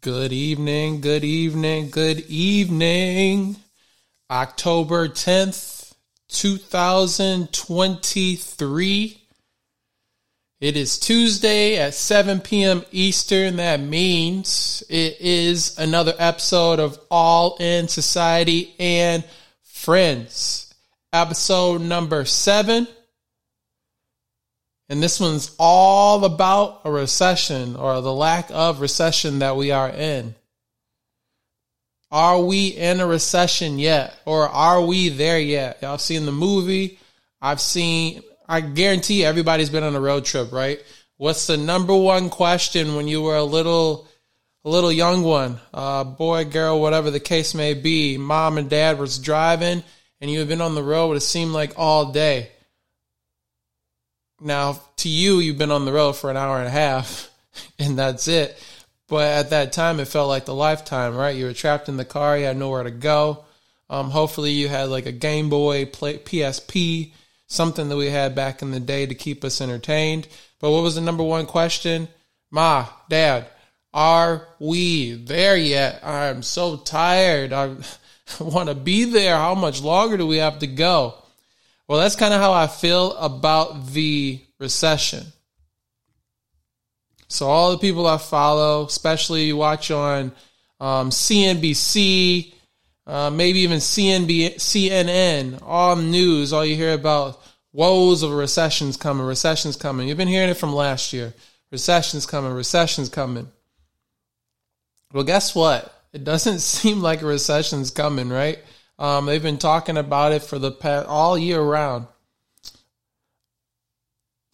Good evening, good evening, good evening. October 10th, 2023. It is Tuesday at 7 p.m. Eastern. That means it is another episode of All in Society and Friends. Episode number seven. And this one's all about a recession or the lack of recession that we are in. Are we in a recession yet? Or are we there yet? Y'all seen the movie? I've seen, I guarantee everybody's been on a road trip, right? What's the number one question when you were a little, a little young one, uh, boy, girl, whatever the case may be? Mom and dad was driving and you have been on the road, it seemed like all day now, to you, you've been on the road for an hour and a half, and that's it. But at that time, it felt like the lifetime, right? You were trapped in the car, you had nowhere to go. Um, hopefully, you had like a Game Boy, play, PSP, something that we had back in the day to keep us entertained. But what was the number one question? Ma, Dad, are we there yet? I'm so tired. I want to be there. How much longer do we have to go? Well, that's kind of how I feel about the recession. So, all the people I follow, especially you watch on um, CNBC, uh, maybe even CNB, CNN, all news, all you hear about woes of a recession's coming, recession's coming. You've been hearing it from last year. Recession's coming, recession's coming. Well, guess what? It doesn't seem like a recession's coming, right? Um, they've been talking about it for the past all year round.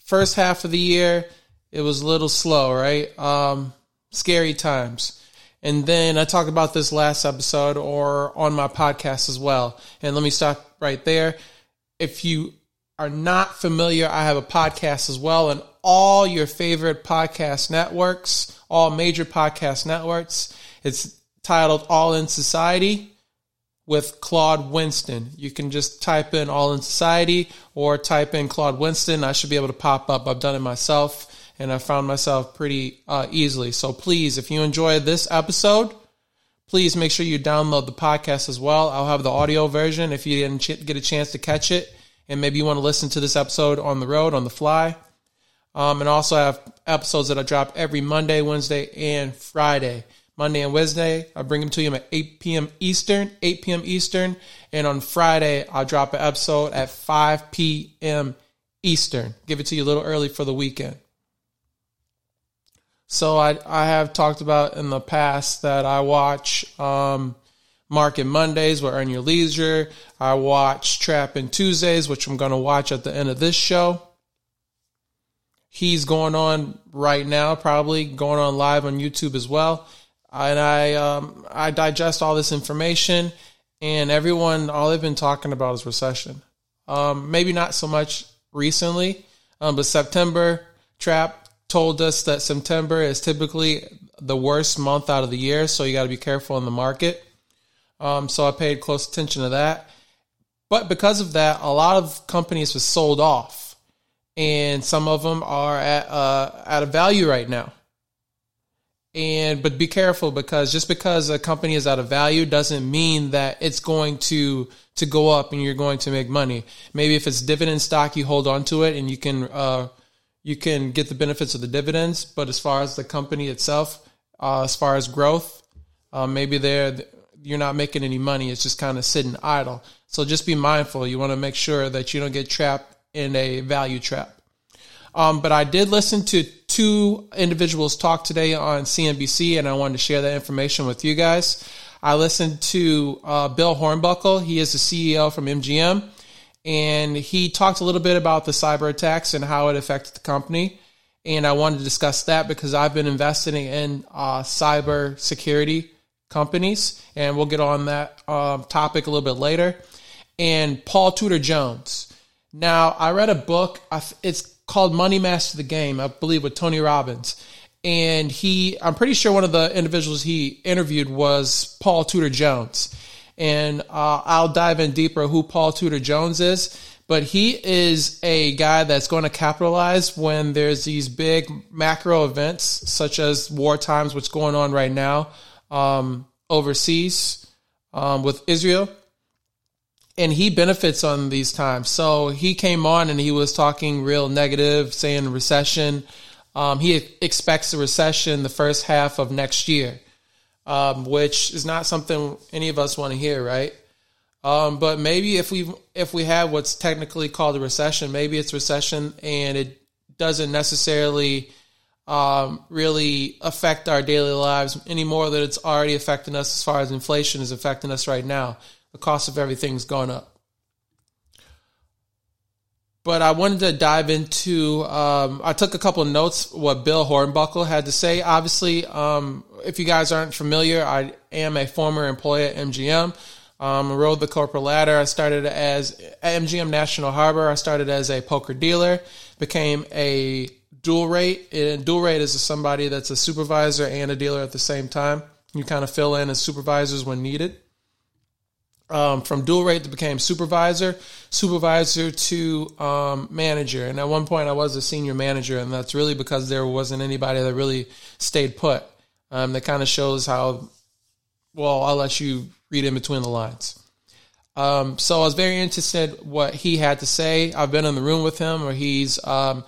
First half of the year, it was a little slow, right? Um, scary times. And then I talked about this last episode or on my podcast as well. And let me stop right there. If you are not familiar, I have a podcast as well and all your favorite podcast networks, all major podcast networks. It's titled All in Society with Claude Winston. You can just type in All in Society or type in Claude Winston. I should be able to pop up. I've done it myself and I found myself pretty uh, easily. So please, if you enjoy this episode, please make sure you download the podcast as well. I'll have the audio version if you didn't ch- get a chance to catch it. And maybe you want to listen to this episode on the road, on the fly. Um, and also I have episodes that I drop every Monday, Wednesday, and Friday. Monday and Wednesday, I bring them to you at 8 p.m. Eastern, 8 p.m. Eastern. And on Friday, I'll drop an episode at 5 p.m. Eastern. Give it to you a little early for the weekend. So I, I have talked about in the past that I watch um, Market Mondays with Earn Your Leisure. I watch Trapping Tuesdays, which I'm going to watch at the end of this show. He's going on right now, probably going on live on YouTube as well and I um, I digest all this information, and everyone all they've been talking about is recession. Um, maybe not so much recently, um, but September Trap told us that September is typically the worst month out of the year, so you got to be careful in the market. Um, so I paid close attention to that, but because of that, a lot of companies were sold off, and some of them are at uh, at a value right now and but be careful because just because a company is out of value doesn't mean that it's going to to go up and you're going to make money. Maybe if it's dividend stock you hold on to it and you can uh, you can get the benefits of the dividends. But as far as the company itself uh, as far as growth uh, maybe there you're not making any money. It's just kind of sitting idle. So just be mindful. You want to make sure that you don't get trapped in a value trap. Um, but I did listen to two individuals talk today on CNBC, and I wanted to share that information with you guys. I listened to uh, Bill Hornbuckle. He is the CEO from MGM, and he talked a little bit about the cyber attacks and how it affected the company. And I wanted to discuss that because I've been investing in uh, cyber security companies, and we'll get on that uh, topic a little bit later. And Paul Tudor Jones. Now, I read a book. It's called Money Master the Game, I believe, with Tony Robbins. And he, I'm pretty sure one of the individuals he interviewed was Paul Tudor Jones. And uh, I'll dive in deeper who Paul Tudor Jones is. but he is a guy that's going to capitalize when there's these big macro events such as war times, what's going on right now um, overseas um, with Israel. And he benefits on these times. So he came on and he was talking real negative, saying recession. Um, he expects a recession the first half of next year, um, which is not something any of us want to hear, right? Um, but maybe if we if we have what's technically called a recession, maybe it's recession and it doesn't necessarily um, really affect our daily lives any more than it's already affecting us as far as inflation is affecting us right now. The cost of everything's gone up. But I wanted to dive into. Um, I took a couple of notes what Bill Hornbuckle had to say. Obviously, um, if you guys aren't familiar, I am a former employee at MGM. Um, I rode the corporate ladder. I started as at MGM National Harbor. I started as a poker dealer, became a dual rate. And dual rate is somebody that's a supervisor and a dealer at the same time. You kind of fill in as supervisors when needed. Um, from dual rate to became supervisor, supervisor to um, manager. And at one point, I was a senior manager, and that's really because there wasn't anybody that really stayed put. Um, that kind of shows how well. I'll let you read in between the lines. Um, so I was very interested what he had to say. I've been in the room with him, or he's um,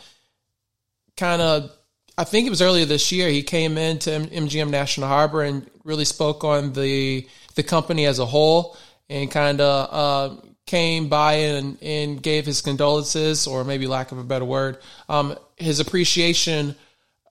kind of. I think it was earlier this year. He came into MGM National Harbor and really spoke on the the company as a whole, and kind of uh, came by and, and gave his condolences, or maybe lack of a better word, um, his appreciation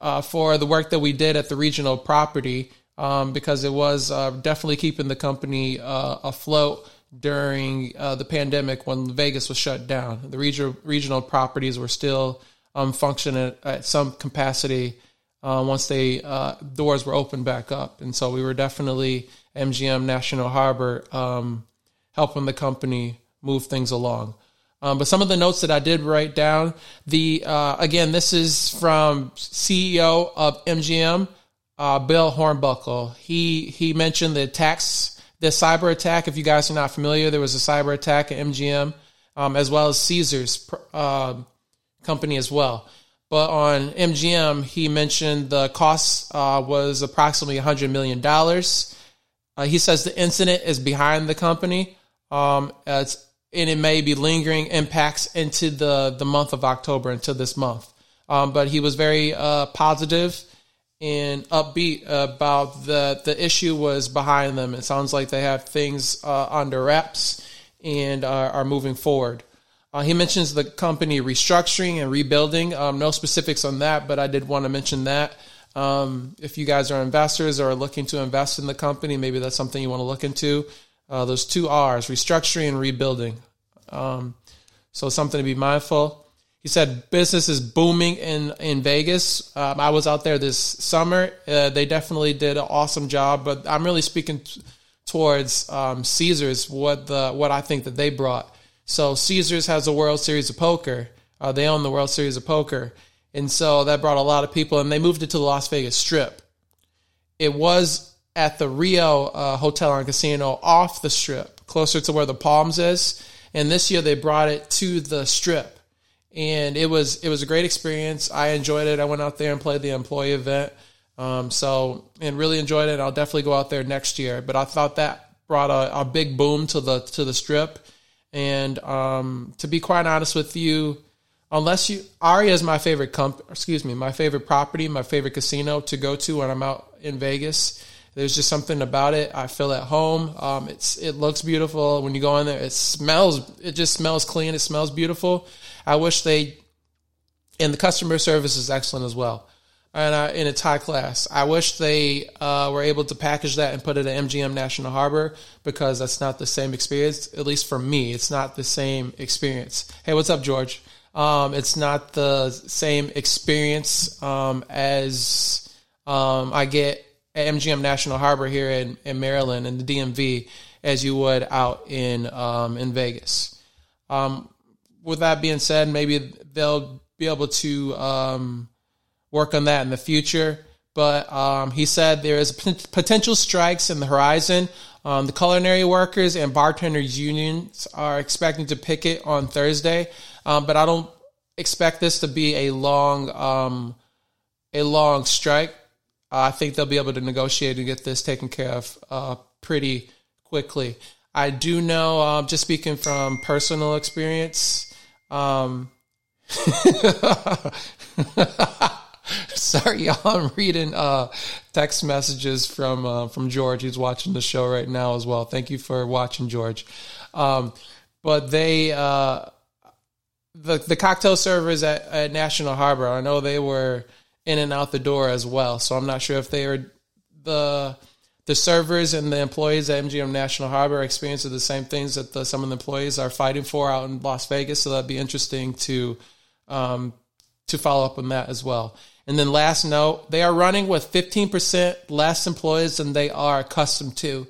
uh, for the work that we did at the regional property um, because it was uh, definitely keeping the company uh, afloat during uh, the pandemic when Vegas was shut down. The regional regional properties were still um, functioning at, at, some capacity uh, once they uh, doors were opened back up, and so we were definitely MGM National Harbor um, helping the company move things along. Um, but some of the notes that I did write down, the uh, again, this is from CEO of MGM uh, Bill Hornbuckle. He he mentioned the attacks, the cyber attack. If you guys are not familiar, there was a cyber attack at MGM, um, as well as Caesars uh, company as well. But on MGM, he mentioned the cost uh, was approximately $100 million. Uh, he says the incident is behind the company, um, and it may be lingering impacts into the, the month of October, into this month. Um, but he was very uh, positive and upbeat about the the issue was behind them. It sounds like they have things uh, under wraps and are, are moving forward. Uh, he mentions the company restructuring and rebuilding. Um, no specifics on that, but I did want to mention that. Um, if you guys are investors or are looking to invest in the company, maybe that's something you want to look into. Uh, those two R's, restructuring and rebuilding. Um, so something to be mindful. He said business is booming in in Vegas. Um, I was out there this summer. Uh, they definitely did an awesome job, but I'm really speaking t- towards um, Caesars. What the what I think that they brought. So Caesars has a World Series of Poker. Uh, they own the World Series of Poker, and so that brought a lot of people. And they moved it to the Las Vegas Strip. It was at the Rio uh, Hotel and Casino off the Strip, closer to where the Palms is. And this year they brought it to the Strip and it was it was a great experience. I enjoyed it. I went out there and played the employee event, um, so and really enjoyed it. I'll definitely go out there next year. But I thought that brought a, a big boom to the to the strip, and um, to be quite honest with you, unless you Aria is my favorite comp, excuse me, my favorite property, my favorite casino to go to when I'm out in Vegas. There's just something about it. I feel at home. Um, it's it looks beautiful when you go in there. It smells. It just smells clean. It smells beautiful. I wish they, and the customer service is excellent as well, and uh, in its high class. I wish they uh, were able to package that and put it at MGM National Harbor because that's not the same experience. At least for me, it's not the same experience. Hey, what's up, George? Um, it's not the same experience um, as um, I get at MGM National Harbor here in, in Maryland and the DMV as you would out in um, in Vegas. Um, with that being said, maybe they'll be able to um, work on that in the future. But um, he said there is potential strikes in the horizon Um, the culinary workers and bartenders unions are expecting to picket on Thursday, um, but I don't expect this to be a long um, a long strike. Uh, I think they'll be able to negotiate and get this taken care of uh, pretty quickly. I do know, uh, just speaking from personal experience. Sorry, y'all. I'm reading uh, text messages from uh, from George. He's watching the show right now as well. Thank you for watching, George. Um, but they, uh, the the cocktail servers at, at National Harbor, I know they were in and out the door as well. So I'm not sure if they are the the servers and the employees at MGM National Harbor are experiencing the same things that the, some of the employees are fighting for out in Las Vegas. So that'd be interesting to um, to follow up on that as well. And then last note, they are running with 15% less employees than they are accustomed to.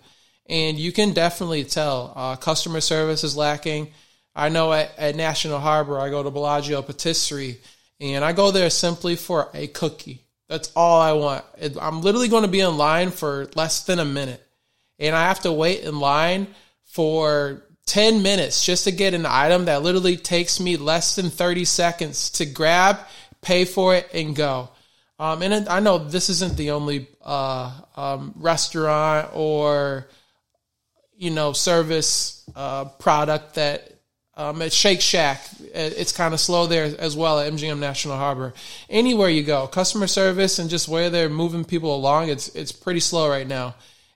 And you can definitely tell uh, customer service is lacking. I know at, at National Harbor, I go to Bellagio Patisserie and I go there simply for a cookie. That's all I want. I'm literally going to be in line for less than a minute. And I have to wait in line for 10 minutes just to get an item that literally takes me less than 30 seconds to grab, pay for it, and go. Um, and I know this isn't the only uh, um, restaurant or you know service uh, product that um, at Shake Shack, it's kind of slow there as well at MGM National Harbor. Anywhere you go, customer service and just where they're moving people along, it's it's pretty slow right now.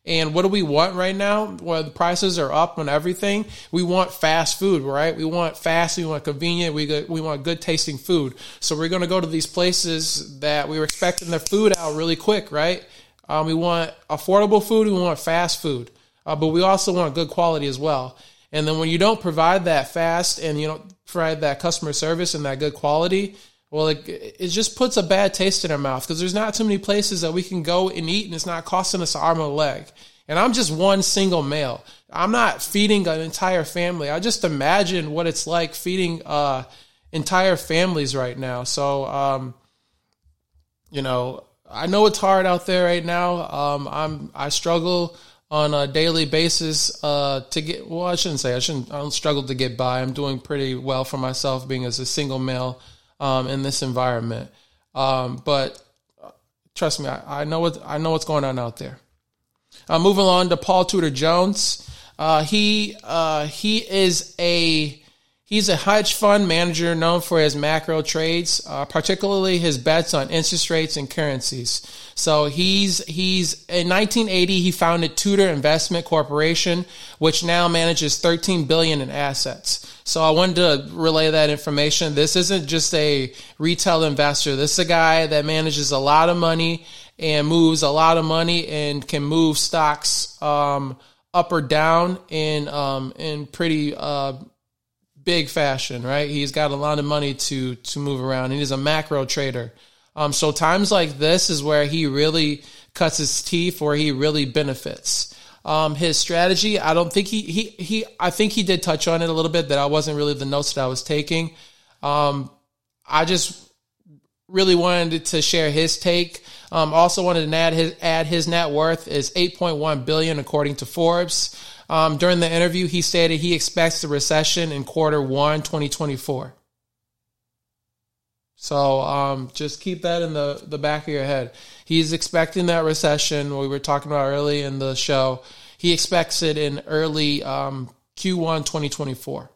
And what do we want right now? Well, the prices are up on everything, we want fast food, right? We want fast, we want convenient, we we want good tasting food. So we're going to go to these places that we were expecting their food out really quick, right? Um, we want affordable food, we want fast food, uh, but we also want good quality as well. And then when you don't provide that fast and you don't provide that customer service and that good quality, well, it, it just puts a bad taste in our mouth because there's not too many places that we can go and eat and it's not costing us an arm and a leg. And I'm just one single male. I'm not feeding an entire family. I just imagine what it's like feeding uh, entire families right now. So, um, you know, I know it's hard out there right now. Um, I'm I struggle on a daily basis uh, to get. Well, I shouldn't say I shouldn't. I don't struggle to get by. I'm doing pretty well for myself, being as a single male um, in this environment. Um, but uh, trust me, I, I, know what I know what's going on out there. Uh, moving on to Paul Tudor Jones. Uh, he uh, he is a He's a hedge fund manager known for his macro trades, uh, particularly his bets on interest rates and currencies. So he's he's in 1980 he founded Tudor Investment Corporation, which now manages 13 billion in assets. So I wanted to relay that information. This isn't just a retail investor. This is a guy that manages a lot of money and moves a lot of money and can move stocks um, up or down in um, in pretty uh, big fashion, right? He's got a lot of money to to move around. He's a macro trader. Um, so times like this is where he really cuts his teeth, where he really benefits. Um, his strategy, I don't think he he he. I think he did touch on it a little bit. That I wasn't really the notes that I was taking. Um, I just really wanted to share his take. Um, also wanted to add his add his net worth is 8.1 billion according to Forbes. Um, during the interview, he stated he expects the recession in quarter one, 2024. So um, just keep that in the, the back of your head. He's expecting that recession we were talking about early in the show. He expects it in early um, Q1 2024.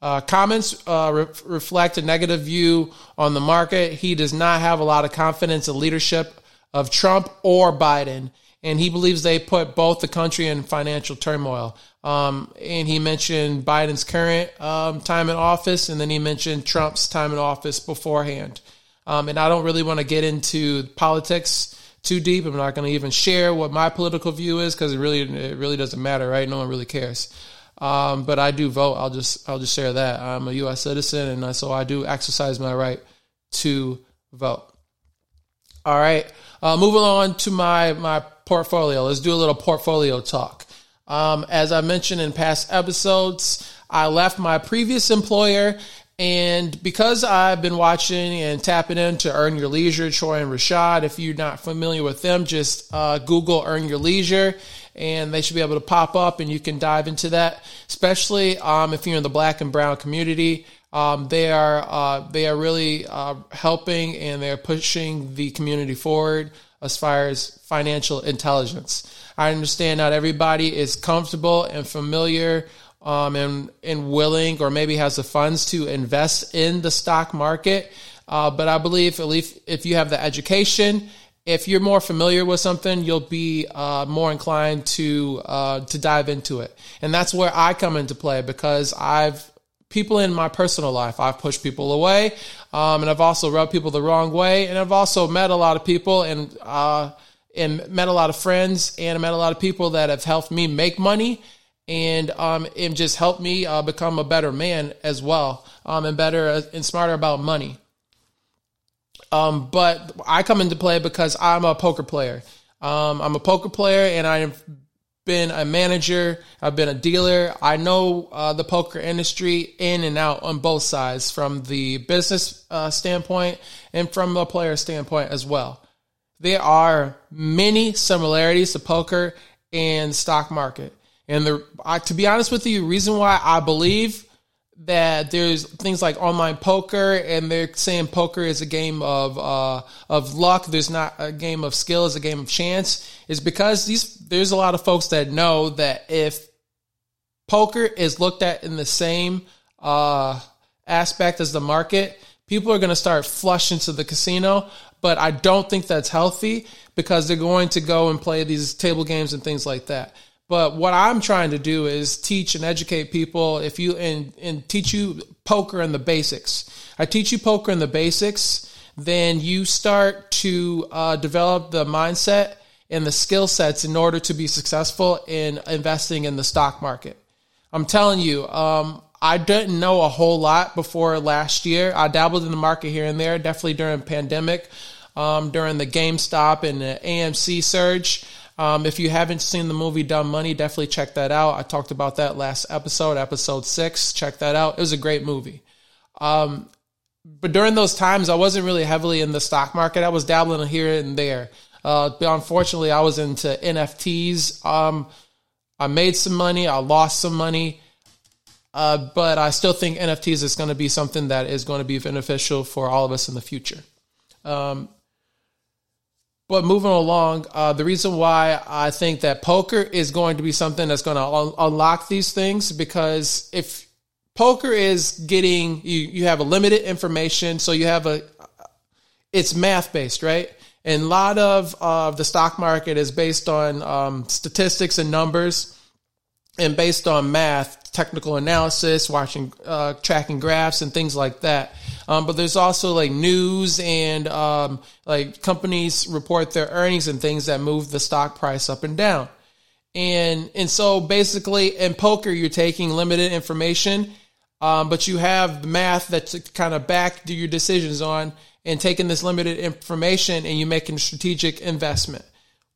Uh, comments uh, re- reflect a negative view on the market. He does not have a lot of confidence in leadership of Trump or Biden and he believes they put both the country in financial turmoil. Um, and he mentioned Biden's current um, time in office, and then he mentioned Trump's time in office beforehand. Um, and I don't really want to get into politics too deep. I'm not going to even share what my political view is because it really it really doesn't matter, right? No one really cares. Um, but I do vote. I'll just I'll just share that I'm a U.S. citizen, and so I do exercise my right to vote. All right, uh, moving on to my my portfolio. Let's do a little portfolio talk. Um, as I mentioned in past episodes, I left my previous employer And because I've been watching and tapping into Earn Your Leisure, Troy and Rashad, if you're not familiar with them, just uh, Google Earn Your Leisure and they should be able to pop up and you can dive into that, especially um, if you're in the black and brown community. Um, they are uh, they are really uh, helping and they're pushing the community forward as far as financial intelligence. I understand not everybody is comfortable and familiar um, and and willing or maybe has the funds to invest in the stock market. Uh, but I believe at least if you have the education, if you're more familiar with something, you'll be uh, more inclined to uh, to dive into it. And that's where I come into play because I've people in my personal life. I've pushed people away, um, and I've also rubbed people the wrong way, and I've also met a lot of people and uh, and met a lot of friends, and I met a lot of people that have helped me make money. And um, and just helped me uh, become a better man as well, um, and better uh, and smarter about money. Um, but I come into play because I'm a poker player. Um, I'm a poker player, and I've been a manager, I've been a dealer. I know uh, the poker industry in and out on both sides, from the business uh, standpoint and from the player standpoint as well. There are many similarities to poker and stock market. And the, I, to be honest with you, reason why I believe that there's things like online poker, and they're saying poker is a game of uh, of luck. There's not a game of skill; it's a game of chance. Is because these there's a lot of folks that know that if poker is looked at in the same uh, aspect as the market, people are going to start flushing to the casino. But I don't think that's healthy because they're going to go and play these table games and things like that. But what I'm trying to do is teach and educate people if you and, and teach you poker and the basics. I teach you poker and the basics, then you start to uh, develop the mindset and the skill sets in order to be successful in investing in the stock market. I'm telling you, um, I didn't know a whole lot before last year. I dabbled in the market here and there, definitely during pandemic, um, during the GameStop and the AMC surge. Um, if you haven't seen the movie Dumb Money, definitely check that out. I talked about that last episode, episode six. Check that out. It was a great movie. Um, but during those times, I wasn't really heavily in the stock market. I was dabbling here and there. Uh, but unfortunately, I was into NFTs. Um, I made some money. I lost some money. Uh, but I still think NFTs is going to be something that is going to be beneficial for all of us in the future. Um, but moving along, uh, the reason why I think that poker is going to be something that's going to un- unlock these things because if poker is getting you, you have a limited information, so you have a it's math based, right? And a lot of uh, the stock market is based on um, statistics and numbers, and based on math, technical analysis, watching, uh, tracking graphs, and things like that. Um, but there's also like news and um, like companies report their earnings and things that move the stock price up and down. And and so basically in poker you're taking limited information, um, but you have the math that's kind of back to your decisions on and taking this limited information and you're making a strategic investment.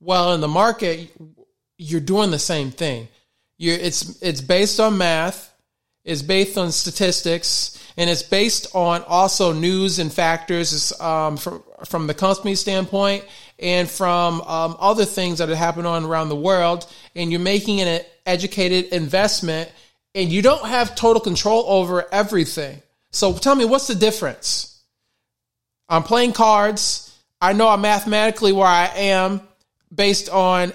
Well, in the market, you're doing the same thing. You're, it's it's based on math, it's based on statistics, and it's based on also news and factors um, from from the company standpoint and from um, other things that are happening on around the world. And you're making an educated investment, and you don't have total control over everything. So tell me, what's the difference? I'm playing cards. I know I'm mathematically where I am based on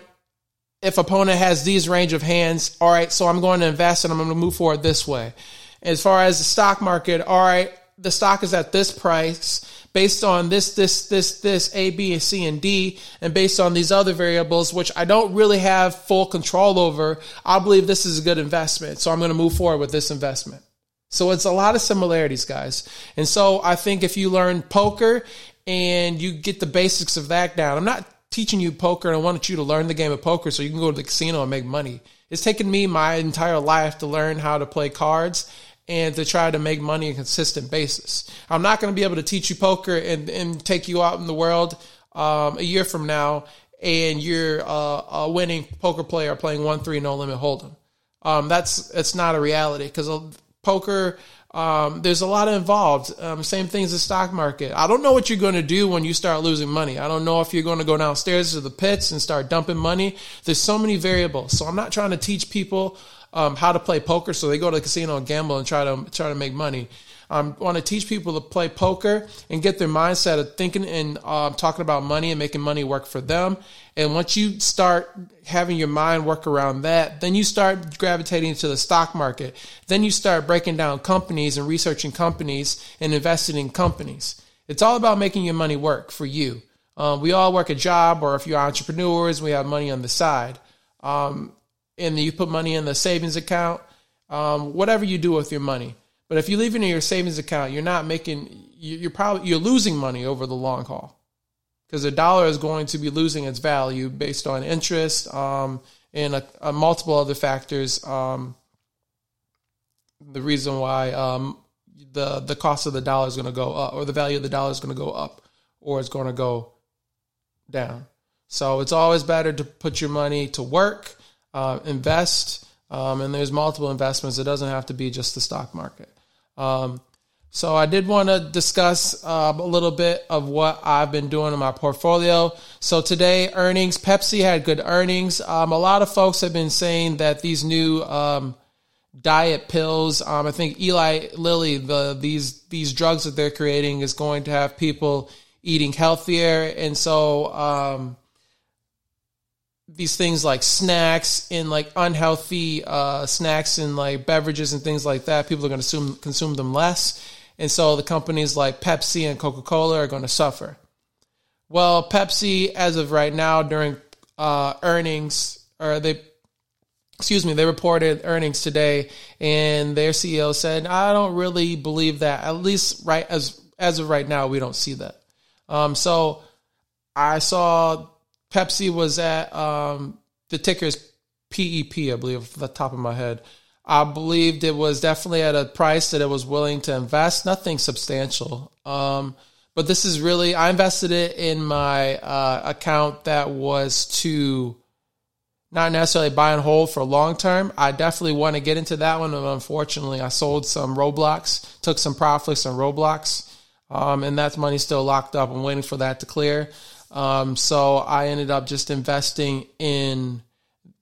if opponent has these range of hands. All right, so I'm going to invest and I'm going to move forward this way. As far as the stock market, all right, the stock is at this price based on this, this, this, this, A, B, and C, and D, and based on these other variables, which I don't really have full control over, I believe this is a good investment. So I'm going to move forward with this investment. So it's a lot of similarities, guys. And so I think if you learn poker and you get the basics of that down, I'm not teaching you poker and I wanted you to learn the game of poker so you can go to the casino and make money. It's taken me my entire life to learn how to play cards and to try to make money on a consistent basis. I'm not going to be able to teach you poker and, and take you out in the world um, a year from now and you're uh, a winning poker player playing 1 3 no limit hold'em. Um, that's it's not a reality because poker Um, there's a lot involved. Um, same thing as the stock market. I don't know what you're going to do when you start losing money. I don't know if you're going to go downstairs to the pits and start dumping money. There's so many variables. So I'm not trying to teach people um, how to play poker so they go to the casino and gamble and try to try to make money. I um, want to teach people to play poker and get their mindset of thinking and uh, talking about money and making money work for them. And once you start having your mind work around that, then you start gravitating to the stock market. Then you start breaking down companies and researching companies and investing in companies. It's all about making your money work for you. Um, we all work a job, or if you're entrepreneurs, we have money on the side. Um, and you put money in the savings account, um, whatever you do with your money. But if you leave it in your savings account, you're not making you're probably you're losing money over the long haul because the dollar is going to be losing its value based on interest um, and a, a multiple other factors. Um, the reason why um, the the cost of the dollar is going to go up, or the value of the dollar is going to go up, or it's going to go down. So it's always better to put your money to work, uh, invest, um, and there's multiple investments. It doesn't have to be just the stock market. So I did want to discuss uh, a little bit of what I've been doing in my portfolio. So today, earnings. Pepsi had good earnings. Um, a lot of folks have been saying that these new um, diet pills. Um, I think Eli Lilly, the these these drugs that they're creating, is going to have people eating healthier, and so um, these things like snacks and like unhealthy uh, snacks and like beverages and things like that, people are going to consume, consume them less. And so the companies like Pepsi and Coca Cola are going to suffer. Well, Pepsi, as of right now, during uh, earnings, or they, excuse me, they reported earnings today, and their CEO said, "I don't really believe that. At least right as as of right now, we don't see that." Um, so I saw Pepsi was at um, the ticker's PEP, I believe, off the top of my head. I believed it was definitely at a price that it was willing to invest, nothing substantial. Um, but this is really, I invested it in my uh, account that was to not necessarily buy and hold for long term. I definitely want to get into that one, but unfortunately, I sold some Roblox, took some profits on Roblox, um, and that money's still locked up. I'm waiting for that to clear. Um, so I ended up just investing in,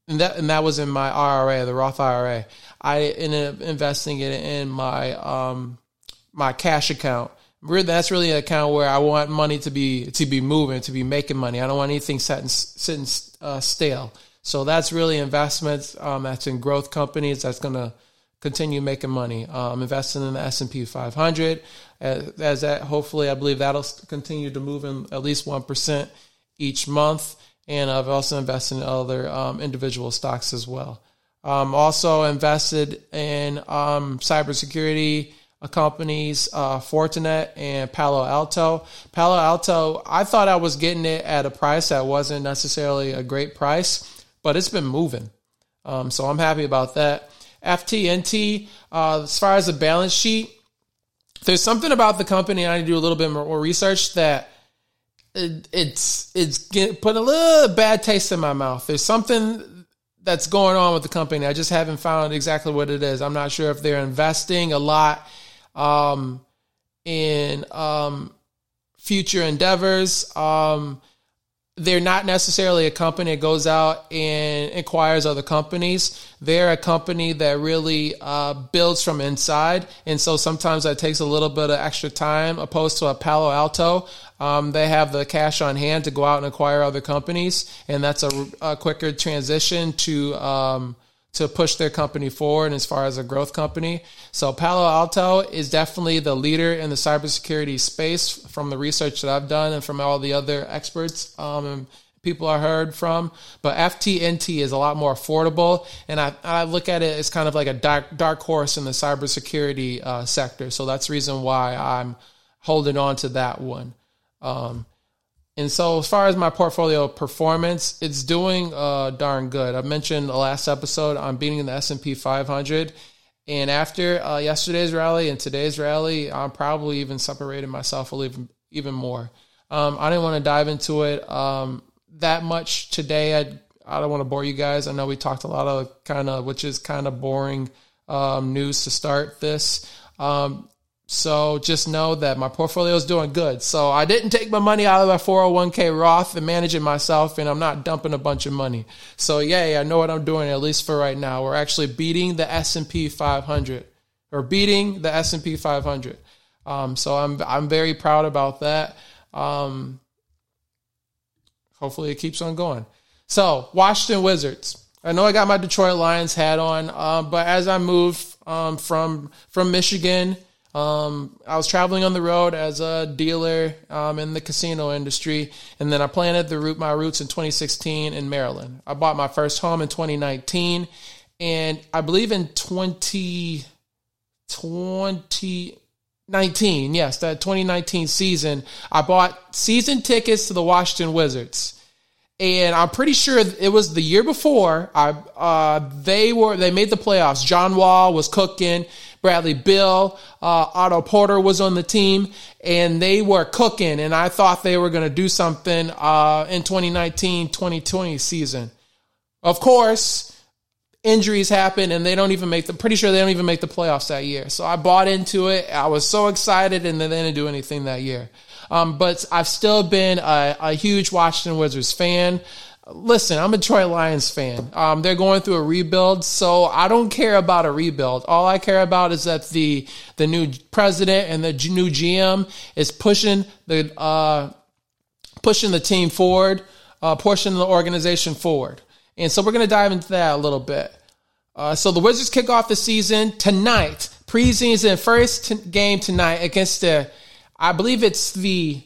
and that and that was in my IRA, the Roth IRA. I ended up investing it in my um, my cash account. That's really an account where I want money to be to be moving, to be making money. I don't want anything sitting sitting uh, stale. So that's really investments. Um, that's in growth companies. That's going to continue making money. Um, investing in the S and P 500 as, as, that. Hopefully, I believe that'll continue to move in at least one percent each month. And I've also invested in other um, individual stocks as well. Um, also invested in um, cybersecurity companies, uh, Fortinet and Palo Alto. Palo Alto, I thought I was getting it at a price that wasn't necessarily a great price, but it's been moving. Um, so I'm happy about that. FTNT, uh, as far as the balance sheet, there's something about the company I need to do a little bit more research that it, it's it's put a little bad taste in my mouth. There's something that's going on with the company. I just haven't found exactly what it is. I'm not sure if they're investing a lot um, in um, future endeavors. Um, they're not necessarily a company that goes out and acquires other companies. They're a company that really uh, builds from inside, and so sometimes that takes a little bit of extra time. Opposed to a Palo Alto, um, they have the cash on hand to go out and acquire other companies, and that's a, a quicker transition to um, to push their company forward as far as a growth company. So Palo Alto is definitely the leader in the cybersecurity space from the research that I've done and from all the other experts um, and people I heard from. But FTNT is a lot more affordable, and I, I look at it as kind of like a dark dark horse in the cybersecurity uh, sector. So that's the reason why I'm holding on to that one. Um, and so, as far as my portfolio performance, it's doing uh, darn good. I mentioned the last episode I'm beating the S and P 500, and after uh, yesterday's rally and today's rally, I'm probably even separating myself a little even more. Um, I didn't want to dive into it um, that much today. I I don't want to bore you guys. I know we talked a lot of kind of which is kind of boring um, news to start this. Um, so just know that my portfolio is doing good. So I didn't take my money out of my 401k Roth and manage it myself, and I'm not dumping a bunch of money. So yay, I know what I'm doing at least for right now. We're actually beating the S&P 500 or beating the S&P 500. Um, so I'm I'm very proud about that. Um, hopefully it keeps on going. So Washington Wizards. I know I got my Detroit Lions hat on, uh, but as I moved um, from from Michigan um, I was traveling on the road as a dealer um, in the casino industry, and then I planted the root my roots in 2016 in Maryland. I bought my first home in 2019, and I believe in 20, 2019, yes, that 2019 season, I bought season tickets to the Washington Wizards and I'm pretty sure it was the year before. I uh, they were they made the playoffs. John Wall was cooking. Bradley Beal, uh, Otto Porter was on the team, and they were cooking. And I thought they were going to do something uh, in 2019 2020 season. Of course, injuries happen, and they don't even make the. Pretty sure they don't even make the playoffs that year. So I bought into it. I was so excited, and then they didn't do anything that year. Um, but I've still been a, a huge Washington Wizards fan listen, I'm a Detroit Lions fan. Um, they're going through a rebuild, so I don't care about a rebuild. All I care about is that the the new president and the new GM is pushing the uh, pushing the team forward, uh, pushing the organization forward. And so we're going to dive into that a little bit. Uh, so the Wizards kick off the season tonight, preseason first t- game tonight against the, I believe it's the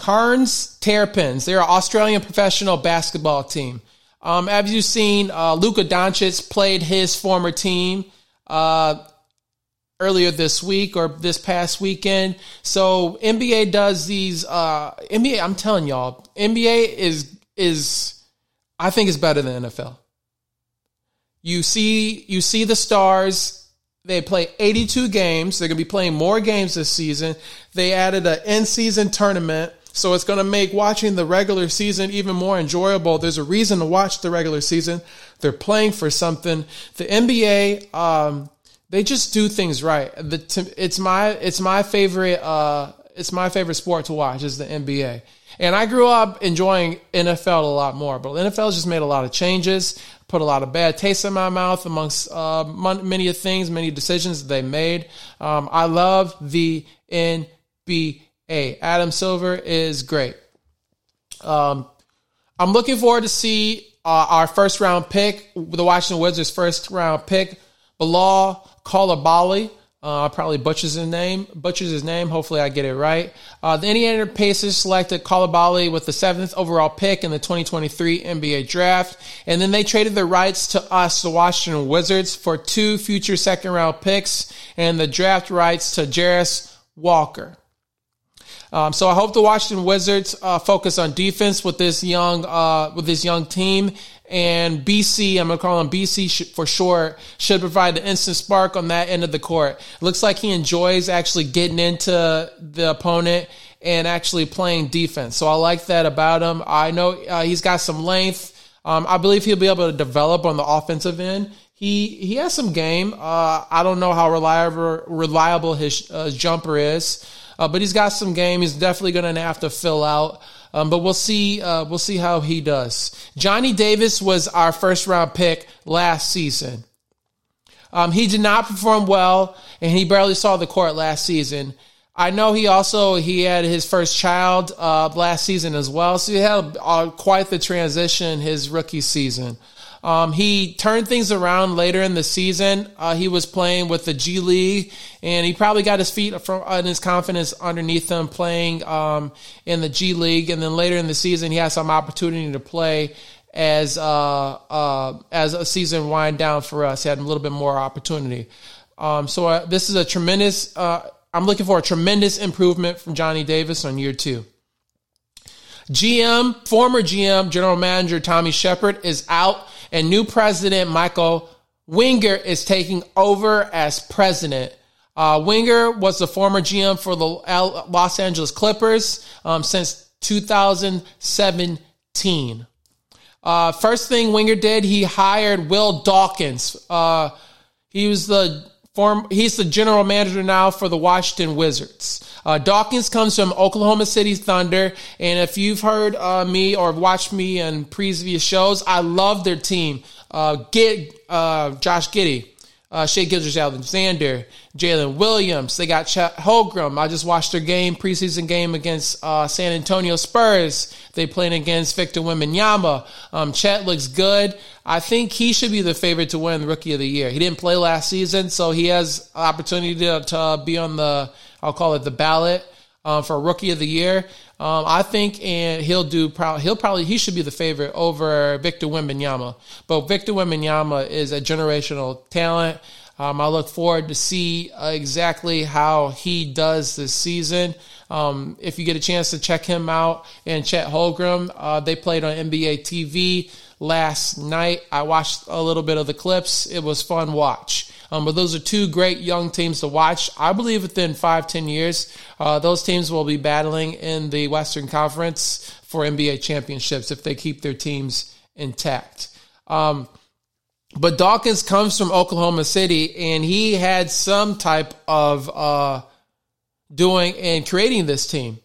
Cairns Terrapins. They're an Australian professional basketball team. Um, as you've seen, uh, Luka Doncic played his former team uh, earlier this week or this past weekend. So NBA does these. Uh, NBA, I'm telling y'all, NBA is is I think is better than NFL. You see, you see the stars. They play 82 games. They're going to be playing more games this season. They added an in-season tournament so it's going to make watching the regular season even more enjoyable. There's a reason to watch the regular season. They're playing for something. The NBA, um, they just do things right. The, it's my it's my favorite uh, it's my favorite sport to watch is the NBA. And I grew up enjoying NFL a lot more, but NFL just made a lot of changes, put a lot of bad taste in my mouth amongst uh, many things, many decisions they made. Um, I love the NBA hey, Adam Silver is great. Um, I'm looking forward to see uh, our first round pick, the Washington Wizards' first round pick, Bilal Coulibaly. Uh, probably butchers his name. Butchers his name. Hopefully, I get it right. Uh, the Indiana Pacers selected Coulibaly with the seventh overall pick in the 2023 NBA Draft, and then they traded the rights to us, the Washington Wizards, for two future second round picks and the draft rights to Jarace Walker. Um, so I hope the Washington Wizards uh, focus on defense with this young uh, with this young team. And BC, I'm gonna call him BC for short, should provide the instant spark on that end of the court. looks like he enjoys actually getting into the opponent and actually playing defense. So I like that about him. I know uh, he's got some length. Um, I believe he'll be able to develop on the offensive end. He he has some game. Uh, I don't know how reliable reliable his uh, jumper is. Uh, but he's got some game. He's definitely going to have to fill out. Um, but we'll see. Uh, we'll see how he does. Johnny Davis was our first round pick last season. Um, he did not perform well, and he barely saw the court last season. I know he also he had his first child uh, last season as well, so he had uh, quite the transition his rookie season. Um, he turned things around later in the season. Uh, he was playing with the G League, and he probably got his feet from and his confidence underneath him playing um, in the G League. And then later in the season, he had some opportunity to play as uh, uh, as a season wind down for us. He had a little bit more opportunity. Um, so uh, this is a tremendous. Uh, I'm looking for a tremendous improvement from Johnny Davis on year two. GM, former GM, general manager Tommy Sheppard is out and new president Michael Winger is taking over as president. Uh, Winger was the former GM for the Los Angeles Clippers um, since 2017. Uh, first thing Winger did, he hired Will Dawkins. Uh, he was the Form, he's the general manager now for the Washington Wizards. Uh, Dawkins comes from Oklahoma City Thunder, and if you've heard uh, me or watched me in previous shows, I love their team. Uh, get uh, Josh Giddey, uh, Shai Gilgeous-Alexander, Jalen Williams. They got Chet Holmgren. I just watched their game, preseason game against uh, San Antonio Spurs. They played against Victor Wembanyama. Um, Chet looks good. I think he should be the favorite to win Rookie of the Year. He didn't play last season, so he has opportunity to, to be on the, I'll call it the ballot um, for Rookie of the Year. Um, I think, and he'll do. Probably, he'll probably he should be the favorite over Victor Wembanyama. But Victor Wembanyama is a generational talent. Um, I look forward to see uh, exactly how he does this season. Um, if you get a chance to check him out and Chet Holmgren, uh, they played on NBA TV last night. I watched a little bit of the clips. It was fun watch. Um, but those are two great young teams to watch. I believe within five, ten years, uh, those teams will be battling in the Western Conference for NBA championships if they keep their teams intact. Um, but Dawkins comes from Oklahoma City, and he had some type of uh, doing and creating this team.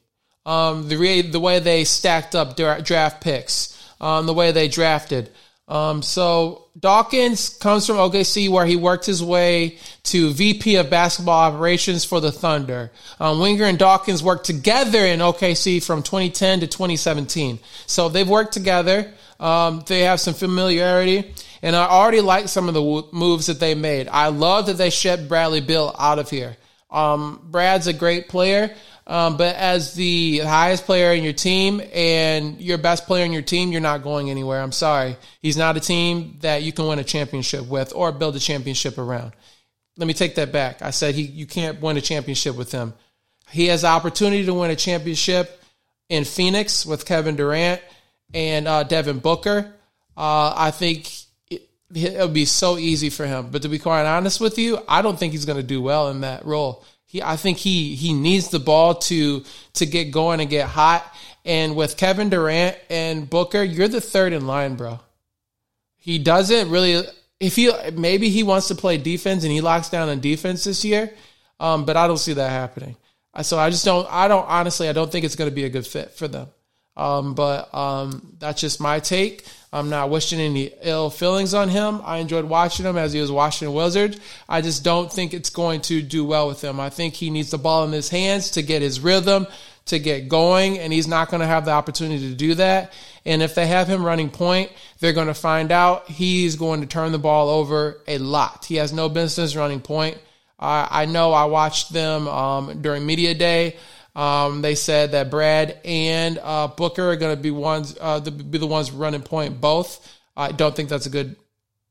Um, the the way they stacked up draft picks, um, the way they drafted. Um, so Dawkins comes from OKC where he worked his way to VP of basketball operations for the Thunder. Um, Winger and Dawkins worked together in OKC from 2010 to 2017. So they've worked together. Um, they have some familiarity, and I already like some of the w- moves that they made. I love that they shipped Bradley Beal out of here. Um, Brad's a great player. Um, but as the highest player in your team and your best player in your team, you're not going anywhere. I'm sorry. He's not a team that you can win a championship with or build a championship around. Let me take that back. I said he, you can't win a championship with him. He has the opportunity to win a championship in Phoenix with Kevin Durant and uh, Devin Booker. Uh, I think it, it'll be so easy for him. But to be quite honest with you, I don't think he's going to do well in that role. He, I think he he needs the ball to to get going and get hot. And with Kevin Durant and Booker, you're the third in line, bro. He doesn't really. If he maybe he wants to play defense and he locks down on defense this year, um, but I don't see that happening. So I just don't. I don't honestly. I don't think it's going to be a good fit for them. Um, but um, that's just my take. I'm not wishing any ill feelings on him. I enjoyed watching him as he was Washington Wizard. I just don't think it's going to do well with him. I think he needs the ball in his hands to get his rhythm, to get going, and he's not going to have the opportunity to do that. And if they have him running point, they're going to find out he's going to turn the ball over a lot. He has no business running point. I, I know I watched them um, during media day. Um, they said that Brad and uh, Booker are going to be ones uh, the, be the ones running point both. I don't think that's a good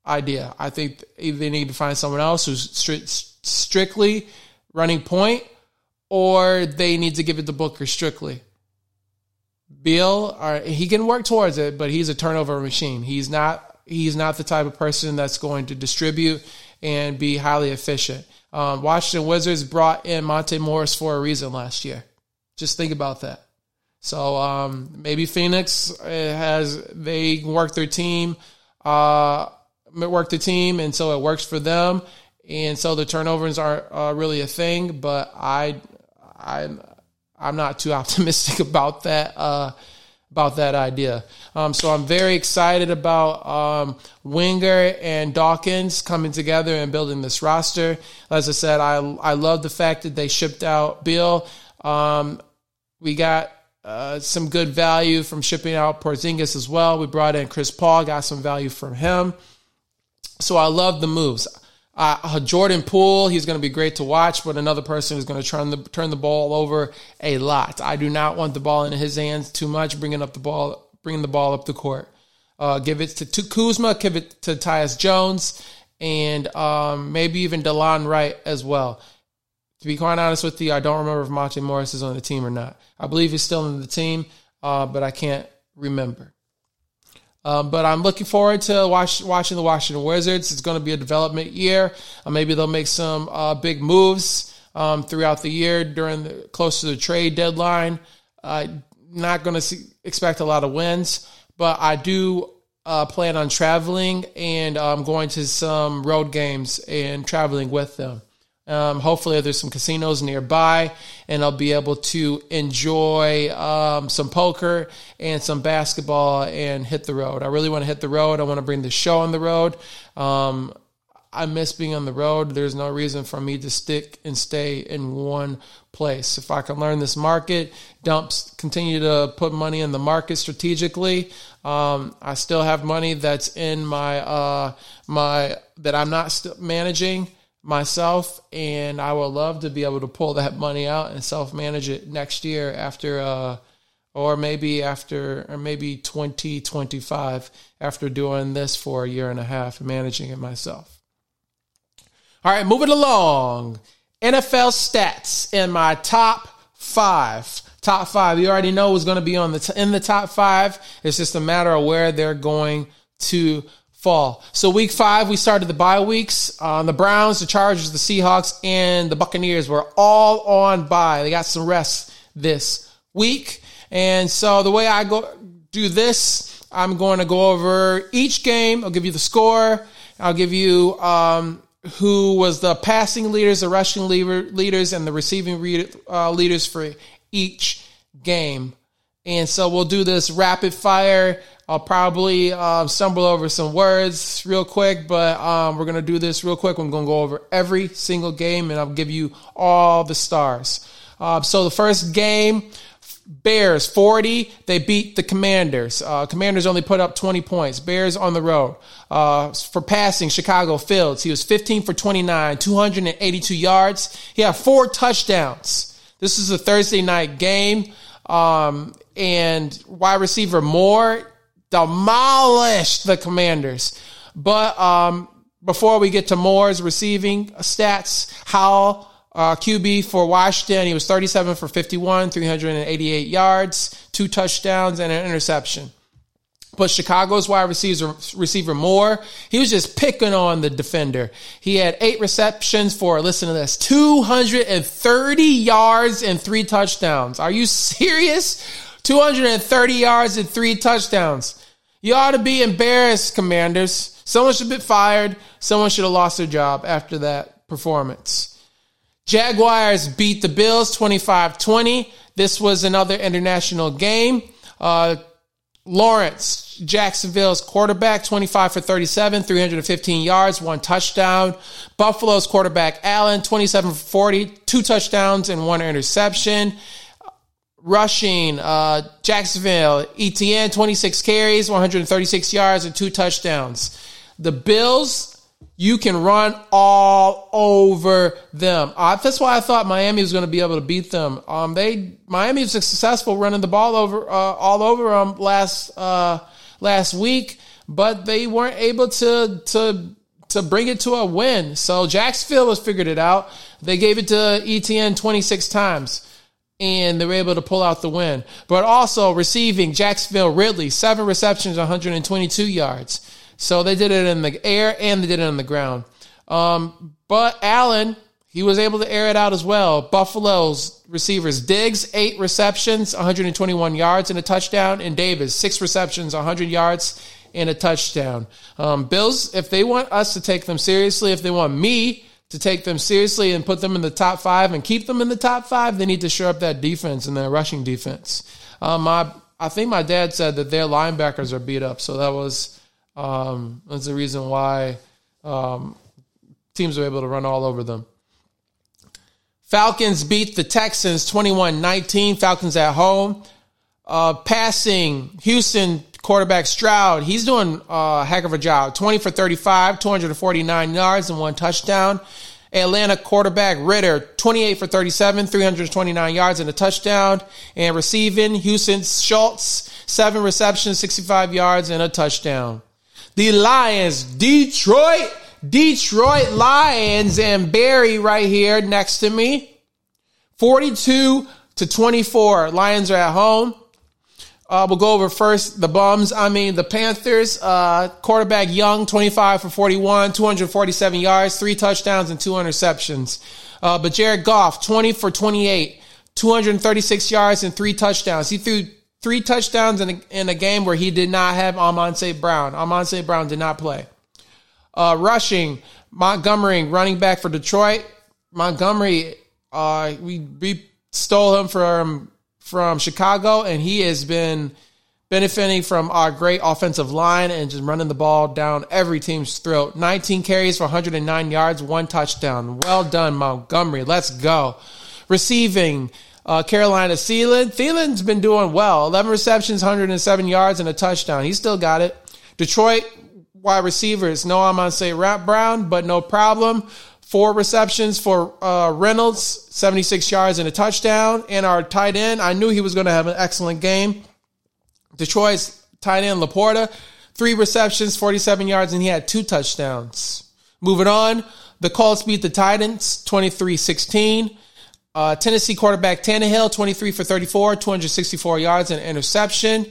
idea. I think they need to find someone else who's stri- strictly running point, or they need to give it to Booker strictly. Beal, uh, he can work towards it, but he's a turnover machine. He's not. He's not the type of person that's going to distribute and be highly efficient. Um, Washington Wizards brought in Monte Morris for a reason last year. Just think about that. So um, maybe Phoenix uh, has they work their team, uh, work the team, and so it works for them, and so the turnovers aren't uh, really a thing. But I, I, I'm not too optimistic about that. Uh, about that idea. Um, so I'm very excited about um, Winger and Dawkins coming together and building this roster. As I said, I I love the fact that they shipped out Beal. Um, we got uh, some good value from shipping out Porzingis as well. We brought in Chris Paul, got some value from him. So I love the moves. Uh, Jordan Poole, he's going to be great to watch, but another person who's going to turn the turn the ball over a lot. I do not want the ball in his hands too much, bringing up the ball, bringing the ball up the court. Uh, give it to, to Kuzma, give it to Tyus Jones, and um, maybe even Delon Wright as well. To be quite honest with you, I don't remember if Monte Morris is on the team or not. I believe he's still in the team, uh, but I can't remember. Um, but I'm looking forward to watch, watching the Washington Wizards. It's going to be a development year. Uh, maybe they'll make some uh, big moves um, throughout the year during the close to the trade deadline. Uh, not going to expect a lot of wins, but I do uh, plan on traveling and um, going to some road games and traveling with them. Um, hopefully, there's some casinos nearby, and I'll be able to enjoy um, some poker and some basketball and hit the road. I really want to hit the road. I want to bring the show on the road. Um, I miss being on the road. There's no reason for me to stick and stay in one place. If I can learn this market, dumps, continue to put money in the market strategically. Um, I still have money that's in my uh, my that I'm not managing myself, and I would love to be able to pull that money out and self manage it next year after, uh, or maybe after, or maybe 2025 after doing this for a year and a half and managing it myself. All right, moving along. NFL stats in my top five. Top five. You already know who's going to be on the t- in the top five. It's just a matter of where they're going to fall. So week five, we started the bye weeks. Uh, the Browns, the Chargers, the Seahawks, and the Buccaneers were all on bye. They got some rest this week. And so the way I go do this, I'm going to go over each game. I'll give you the score. I'll give you um, who was the passing leaders, the rushing leaders, and the receiving uh, leaders for each game. And so we'll do this rapid fire. I'll probably um, stumble over some words real quick, but um, we're going to do this real quick. I'm going to go over every single game and I'll give you all the stars. Uh, so the first game, Bears 40. They beat the Commanders. Uh, Commanders only put up 20 points. Bears on the road. Uh, for passing, Chicago Fields. He was 15 for 29, 282 yards. He had four touchdowns. This is a Thursday night game. Um, and wide receiver Moore demolished the Commanders. But um, before we get to Moore's receiving stats, Howell, uh, QB for Washington, he was 37 for 51, 388 yards, two touchdowns, and an interception. But Chicago's wide receiver, receiver Moore, he was just picking on the defender. He had eight receptions for, listen to this, 230 yards and three touchdowns. Are you serious? 230 yards and three touchdowns. You ought to be embarrassed, commanders. Someone should be fired. Someone should have lost their job after that performance. Jaguars beat the Bills 25 20. This was another international game. Uh, Lawrence, Jacksonville's quarterback, 25 for 37, 315 yards, one touchdown. Buffalo's quarterback, Allen, 27 for 40, two touchdowns and one interception. Rushing, uh, Jacksonville, Etienne, 26 carries, 136 yards, and two touchdowns. The Bills, you can run all over them. That's why I thought Miami was going to be able to beat them. Um, they Miami was successful running the ball over uh, all over them last uh, last week, but they weren't able to to to bring it to a win. So Jacksonville has figured it out. They gave it to Etienne 26 times. And they were able to pull out the win. But also receiving Jacksonville Ridley, seven receptions, 122 yards. So they did it in the air and they did it on the ground. Um, but Allen, he was able to air it out as well. Buffalo's receivers Diggs, eight receptions, 121 yards and a touchdown. And Davis, six receptions, 100 yards and a touchdown. Um, Bills, if they want us to take them seriously, if they want me to take them seriously and put them in the top five and keep them in the top five, they need to shore up that defense and their rushing defense. Um, my, I think my dad said that their linebackers are beat up, so that was um, that's the reason why um, teams are able to run all over them. Falcons beat the Texans 21 19. Falcons at home. Uh, passing, Houston quarterback Stroud, he's doing a heck of a job. 20 for 35, 249 yards, and one touchdown. Atlanta quarterback Ridder, 28 for 37, 329 yards and a touchdown. And receiving, Houston Schultz, seven receptions, 65 yards and a touchdown the Lions, Detroit, Detroit Lions, and Barry right here next to me. 42 to 24. Lions are at home. Uh, we'll go over first the bums. I mean, the Panthers, uh, quarterback Young, 25 for 41, 247 yards, three touchdowns, and two interceptions. Uh, but Jared Goff, 20 for 28, 236 yards, and three touchdowns. He threw three touchdowns in a, in a game where he did not have Amon St. Brown. Amon St. Brown did not play. Uh, rushing, Montgomery, running back for Detroit, Montgomery, uh, we, we stole him from from Chicago, and he has been benefiting from our great offensive line and just running the ball down every team's throat. 19 carries for 109 yards, one touchdown. Well done, Montgomery. Let's go. Receiving, uh, Carolina Thielen. Thielen's been doing well. 11 receptions, 107 yards, and a touchdown. He still got it. Detroit wide receivers. No, I'm going to say Rap Brown, but no problem. Four receptions for uh, Reynolds, 76 yards and a touchdown. And our tight end, I knew he was going to have an excellent game. Detroit's tight end LaPorta, three receptions, 47 yards, and he had two touchdowns. Moving on, the Colts beat the Titans 23 16. Uh, Tennessee quarterback Tannehill, 23 for 34, 264 yards and interception.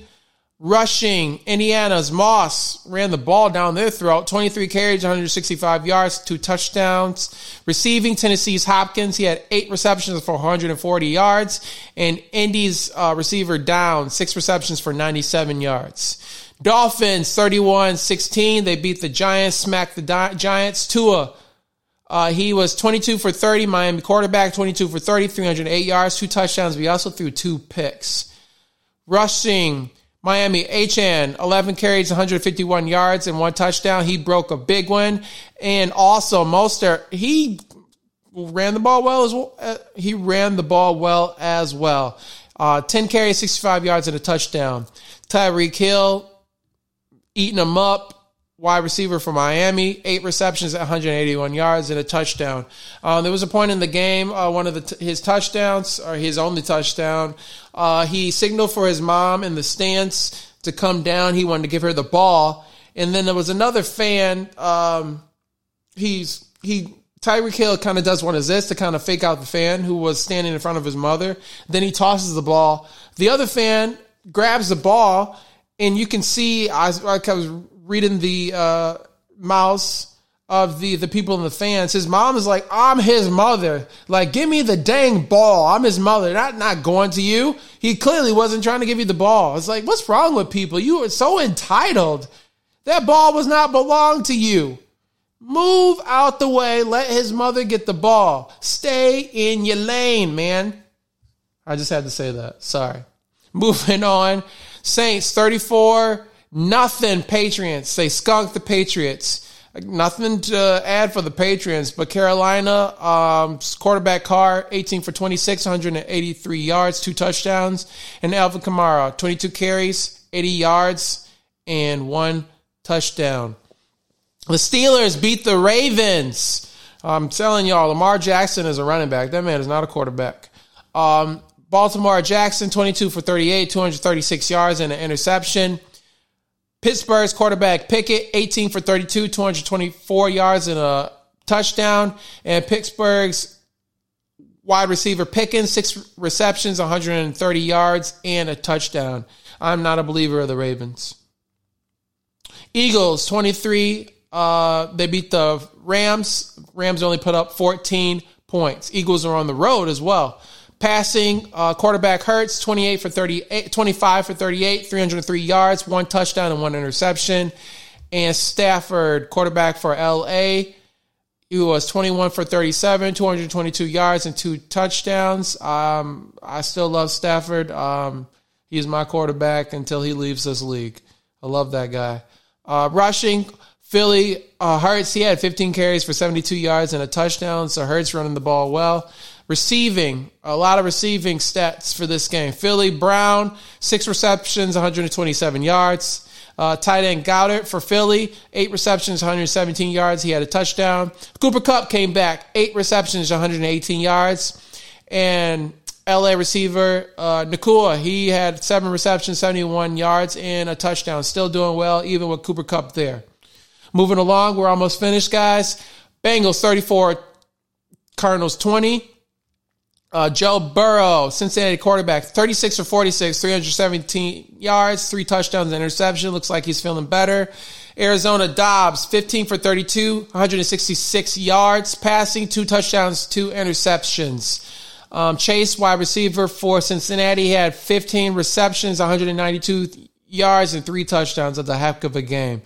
Rushing, Indiana's Moss ran the ball down their throat. 23 carries, 165 yards, two touchdowns. Receiving, Tennessee's Hopkins. He had eight receptions for 140 yards. And Indy's uh, receiver down, six receptions for 97 yards. Dolphins, 31 16. They beat the Giants, smacked the Di- Giants. Tua, uh, he was 22 for 30. Miami quarterback, 22 for 30, 308 yards, two touchdowns. We also threw two picks. Rushing, Miami Achane, 11 carries, 151 yards, and one touchdown. He broke a big one. And also, Mostert, he ran the ball well as well. Uh, he ran the ball well as well. Uh, 10 carries, 65 yards, and a touchdown. Tyreek Hill eating them up wide receiver for Miami, eight receptions, 181 yards, and a touchdown. Um, there was a point in the game, uh, one of the t- his touchdowns, or his only touchdown, uh, he signaled for his mom in the stands to come down. He wanted to give her the ball, and then there was another fan. Um, he's he Tyreek Hill kind of does one of this to kind of fake out the fan who was standing in front of his mother. Then he tosses the ball. The other fan grabs the ball, and you can see I, I was reading the uh, mouse of the the people in the fans. His mom is like, I'm his mother. Like, give me the dang ball. I'm his mother. Not not going to you. He clearly wasn't trying to give you the ball. It's like, what's wrong with people? You are so entitled. That ball was not belong to you. Move out the way. Let his mother get the ball. Stay in your lane, man. I just had to say that. Sorry. Moving on. Saints 34 Nothing, Patriots. They skunked the Patriots. Nothing to add for the Patriots, but Carolina, um, quarterback Carr, 18 for 26, 183 yards, two touchdowns. And Alvin Kamara, 22 carries, 80 yards, and one touchdown. The Steelers beat the Ravens. I'm telling y'all, Lamar Jackson is a running back. That man is not a quarterback. Um, Baltimore Jackson, 22 for 38, 236 yards, and an interception. Pittsburgh's quarterback Pickett, 18 for 32, 224 yards and a touchdown. And Pittsburgh's wide receiver Pickens, six receptions, 130 yards, and a touchdown. I'm not a believer of the Ravens. Eagles, 23. Uh, they beat the Rams. Rams only put up 14 points. Eagles are on the road as well. Passing, uh, quarterback Hurts, 28 for 38, 25 for 38, 303 yards, one touchdown and one interception. And Stafford, quarterback for LA, he was 21 for 37, 222 yards and two touchdowns. Um, I still love Stafford. Um, he's my quarterback until he leaves this league. I love that guy. Uh, rushing, Philly, uh, Hurts, he had 15 carries for 72 yards and a touchdown. So Hurts running the ball well. Receiving, a lot of receiving stats for this game. Philly Brown, six receptions, 127 yards. Uh, tight end Goedert for Philly, eight receptions, 117 yards. He had a touchdown. Cooper Kupp came back, eight receptions, 118 yards. And LA receiver uh, Nacua, he had seven receptions, 71 yards, and a touchdown. Still doing well, even with Cooper Kupp there. Moving along, we're almost finished, guys. Bengals 34, Cardinals 20. Uh, Joe Burrow, Cincinnati quarterback, 36 for 46, 317 yards, three touchdowns, interception. Looks like he's feeling better. Arizona Dobbs, 15 for 32, 166 yards, passing, two touchdowns, two interceptions. Um, Chase, wide receiver for Cincinnati, had 15 receptions, 192 yards, and three touchdowns. That's the heck of a game.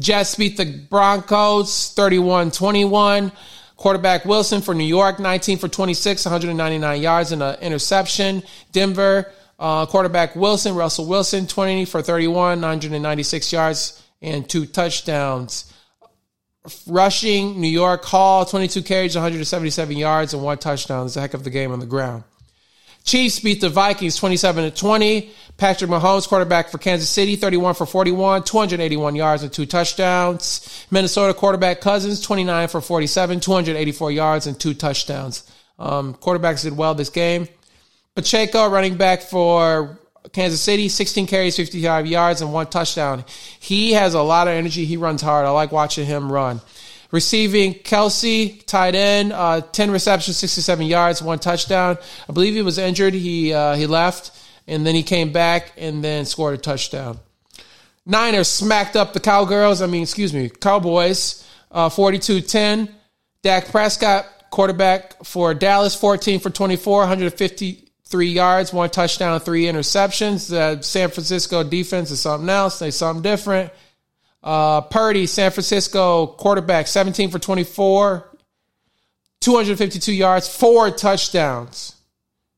Jets beat the Broncos 31 21. Quarterback Wilson for New York, 19 for 26, 199 yards and an interception. Denver, uh, quarterback Wilson, Russell Wilson, 20 for 31, 996 yards and two touchdowns. Rushing, New York Hall, 22 carries, 177 yards and one touchdown. It's a heck of the game on the ground. Chiefs beat the Vikings 27 to 20. Patrick Mahomes, quarterback for Kansas City, 31 for 41, 281 yards and two touchdowns. Minnesota quarterback Cousins, 29 for 47, 284 yards and two touchdowns. Um, quarterbacks did well this game. Pacheco, running back for Kansas City, 16 carries, 55 yards and one touchdown. He has a lot of energy. He runs hard. I like watching him run. Receiving Kelce, tight end, uh, 10 receptions, 67 yards, one touchdown. I believe he was injured. He, uh, he left and then he came back and then scored a touchdown. Niners smacked up the Cowgirls. I mean, excuse me, Cowboys, uh, 42-10. Dak Prescott, quarterback for Dallas, 14 for 24, 153 yards, one touchdown, three interceptions. The San Francisco defense is something else. They something different. Uh, Purdy, San Francisco quarterback, 17 for 24, 252 yards, four touchdowns.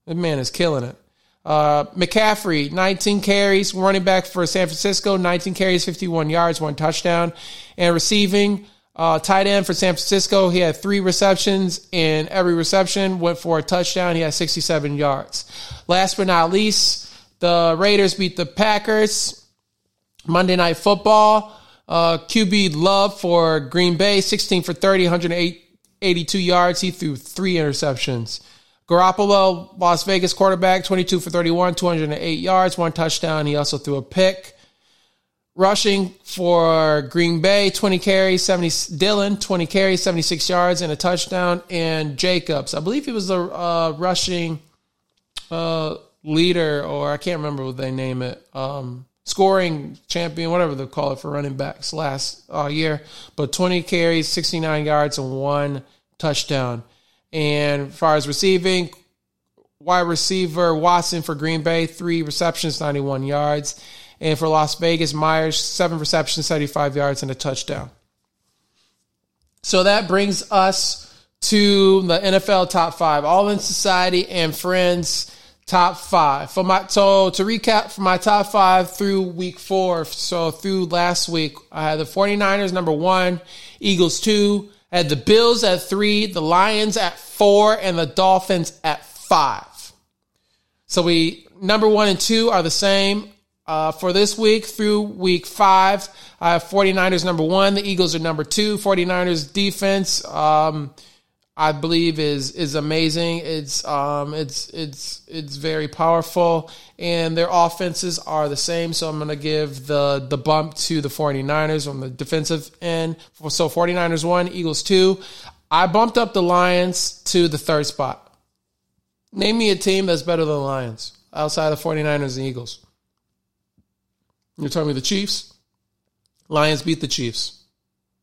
The man is killing it. Uh, McCaffrey, 19 carries, running back for San Francisco, 19 carries, 51 yards, one touchdown. And receiving, uh, tight end for San Francisco, he had three receptions, and every reception went for a touchdown. He had 67 yards. Last but not least, the Raiders beat the Packers. Monday Night Football. Uh, QB Love for Green Bay, 16 for 30, 182 yards. He threw three interceptions. Garoppolo, Las Vegas quarterback, 22 for 31, 208 yards, one touchdown. He also threw a pick. Rushing for Green Bay, 20 carries, 70, Dillon, 20 carries, 76 yards, and a touchdown. And Jacobs, I believe he was the uh, rushing uh, leader, or I can't remember what they name it. Um, scoring champion, whatever they call it for running backs last uh, year. But 20 carries, 69 yards, and one touchdown. And as far as receiving, wide receiver Watson for Green Bay, three receptions, 91 yards. And for Las Vegas, Meyers, seven receptions, 75 yards, and a touchdown. So that brings us to the NFL top five, all in society and friends top five. For my so to recap for my top five through week four. So through last week, I had the 49ers number one, Eagles two, I had the Bills at three, the Lions at four, and the Dolphins at five. So we number one and two are the same. Uh, for this week through week five, I have 49ers number one. The Eagles are number two. 49ers defense. Um, I believe is is amazing. It's um it's it's it's very powerful and their offenses are the same. So I'm going to give the the bump to the 49ers on the defensive end. So 49ers 1, Eagles 2. I bumped up the Lions to the third spot. Name me a team that's better than the Lions outside of the 49ers and Eagles. You're telling me the Chiefs? Lions beat the Chiefs.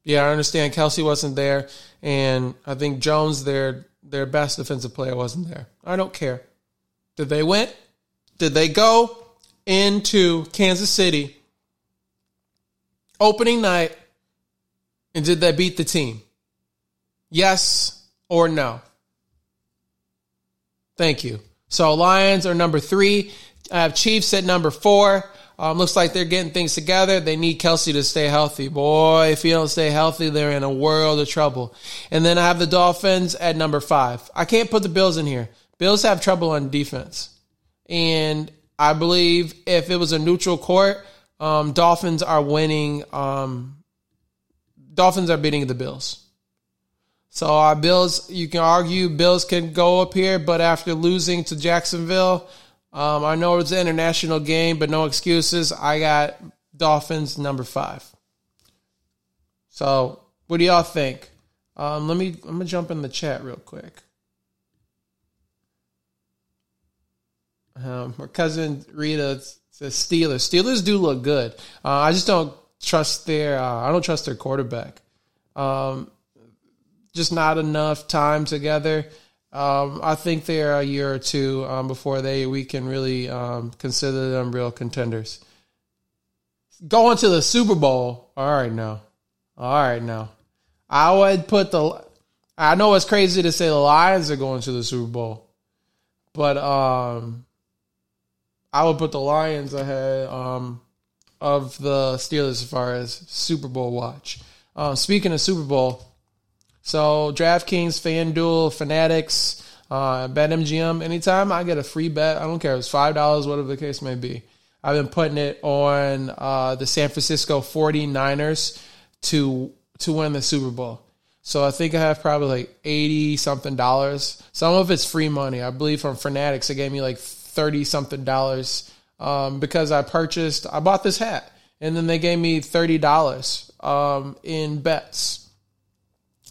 Yeah, I understand Kelce wasn't there, and I think Jones, their their best defensive player, wasn't there. I don't care. Did they win? Did they go into Kansas City opening night and did they beat the team? Yes or no? Thank you. So Lions are number three. I have Chiefs at number four. Um, looks like they're getting things together. They need Kelce to stay healthy. Boy, if he don't stay healthy, they're in a world of trouble. And then I have the Dolphins at number five. I can't put the Bills in here. Bills have trouble on defense. And I believe if it was a neutral court, um, Dolphins are winning. Um, Dolphins are beating the Bills. So our Bills, you can argue Bills can go up here, but after losing to Jacksonville, um, I know it's an international game, but no excuses. I got Dolphins number five. So, what do y'all think? Um, let me. I'm gonna jump in the chat real quick. Um, my cousin Rita says Steelers. Steelers do look good. Uh, I just don't trust their. Uh, I don't trust their quarterback. Um, just not enough time together. Um, I think they're a year or two um, before they we can really um, consider them real contenders. Going to the Super Bowl. All right, now. All right, now. I would put the I know it's crazy to say the Lions are going to the Super Bowl, but um, I would put the Lions ahead um, of the Steelers as far as Super Bowl watch. Um, speaking of Super Bowl, so DraftKings, FanDuel, Fanatics, uh, BetMGM. Anytime I get a free bet, I don't care. If it's five dollars, whatever the case may be. I've been putting it on uh, the San Francisco 49ers to to win the Super Bowl. So I think I have probably like 80 something dollars. Some of it's free money. I believe from Fanatics, it gave me like 30 something dollars um, because I purchased, I bought this hat and then they gave me $30 um, in bets.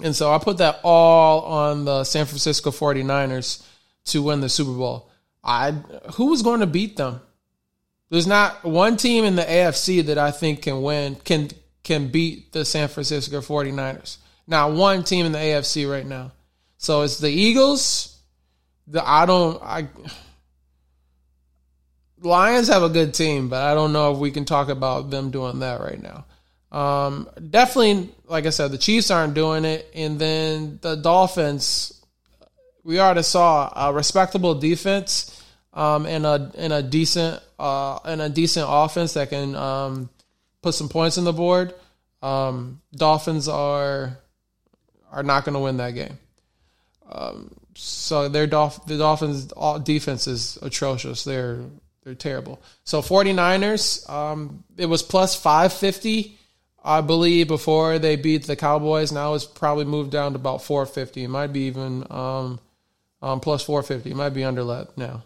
And so I put that all on the San Francisco 49ers to win the Super Bowl. I who was going to beat them? There's not one team in the AFC that I think can win can can beat the San Francisco 49ers. Not one team in the AFC right now. So it's the Eagles. The I don't I Lions have a good team, but I don't know if we can talk about them doing that right now. Um, definitely, like I said, the Chiefs aren't doing it, and then the Dolphins. We already saw a respectable defense um, and a and a decent uh, and a decent offense that can um, put some points on the board. Um, Dolphins are are not going to win that game. Um, so their Dolph- the Dolphins defense is atrocious. They're they're terrible. So 49ers, um, it was plus 550, I believe, before they beat the Cowboys. Now it's probably moved down to about 450. It might be even um, um, plus 450. It might be under that now.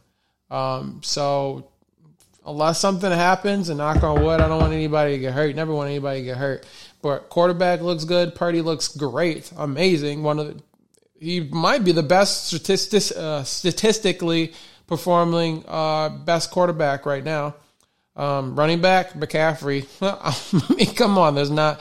Um, so unless something happens, and knock on wood, I don't want anybody to get hurt. Never want anybody to get hurt. But quarterback looks good. Purdy looks great, amazing. One of the, he might be the best statistic, uh, statistically performing uh, best quarterback right now. Um, running back McCaffrey. I mean, come on, there's not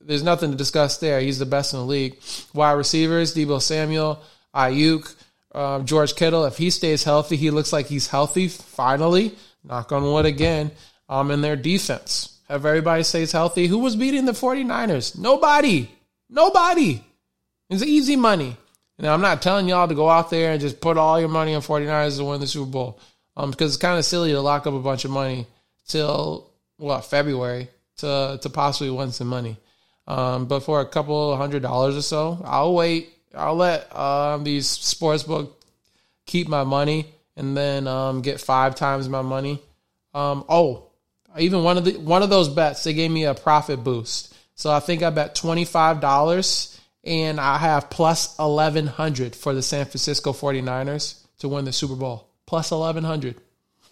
there's nothing to discuss there. He's the best in the league. Wide receivers: Deebo Samuel, Aiyuk, uh, George Kittle. If he stays healthy, he looks like he's healthy. Finally, knock on wood again. Um, in their defense if everybody stays healthy. Who was beating the 49ers? Nobody. Nobody. It's easy money. Now, I'm not telling y'all to go out there and just put all your money on 49ers to win the Super Bowl um, because it's kind of silly to lock up a bunch of money till, what, February to, to possibly win some money. Um, but for a couple hundred dollars or so, I'll wait. I'll let um, these sports book keep my money and then um, get five times my money. Um, oh, even one of the one of those bets, they gave me a profit boost. So I think I bet twenty five dollars and I have plus eleven hundred for the San Francisco 49ers to win the Super Bowl. Plus eleven hundred.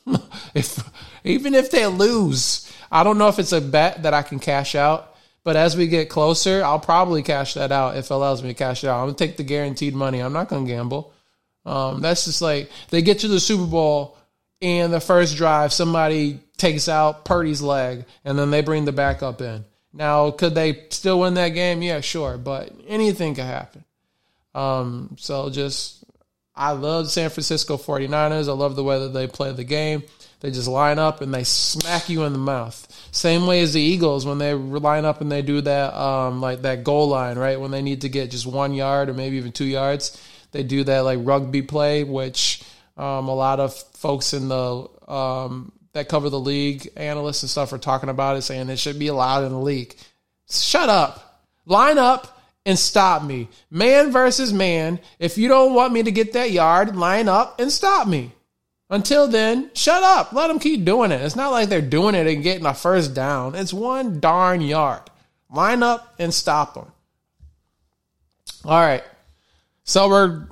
if even if they lose, I don't know if it's a bet that I can cash out. But as we get closer, I'll probably cash that out if it allows me to cash it out. I'm gonna take the guaranteed money. I'm not gonna gamble. Um, that's just like they get to the Super Bowl and the first drive, somebody takes out Purdy's leg, and then they bring the backup in. Now, could they still win that game? Yeah, sure, but anything could happen. Um, so just, I love San Francisco 49ers. I love the way that they play the game. They just line up and they smack you in the mouth. Same way as the Eagles when they line up and they do that, um, like that goal line, right? When they need to get just one yard or maybe even two yards, they do that like rugby play, which um, a lot of folks in the um, that cover the league, analysts and stuff, are talking about it, saying it should be allowed in the league. Shut up. Line up and stop me. Man versus man. If you don't want me to get that yard, line up and stop me. Until then, shut up. Let them keep doing it. It's not like they're doing it and getting a first down. It's one darn yard. Line up and stop them. All right. So we're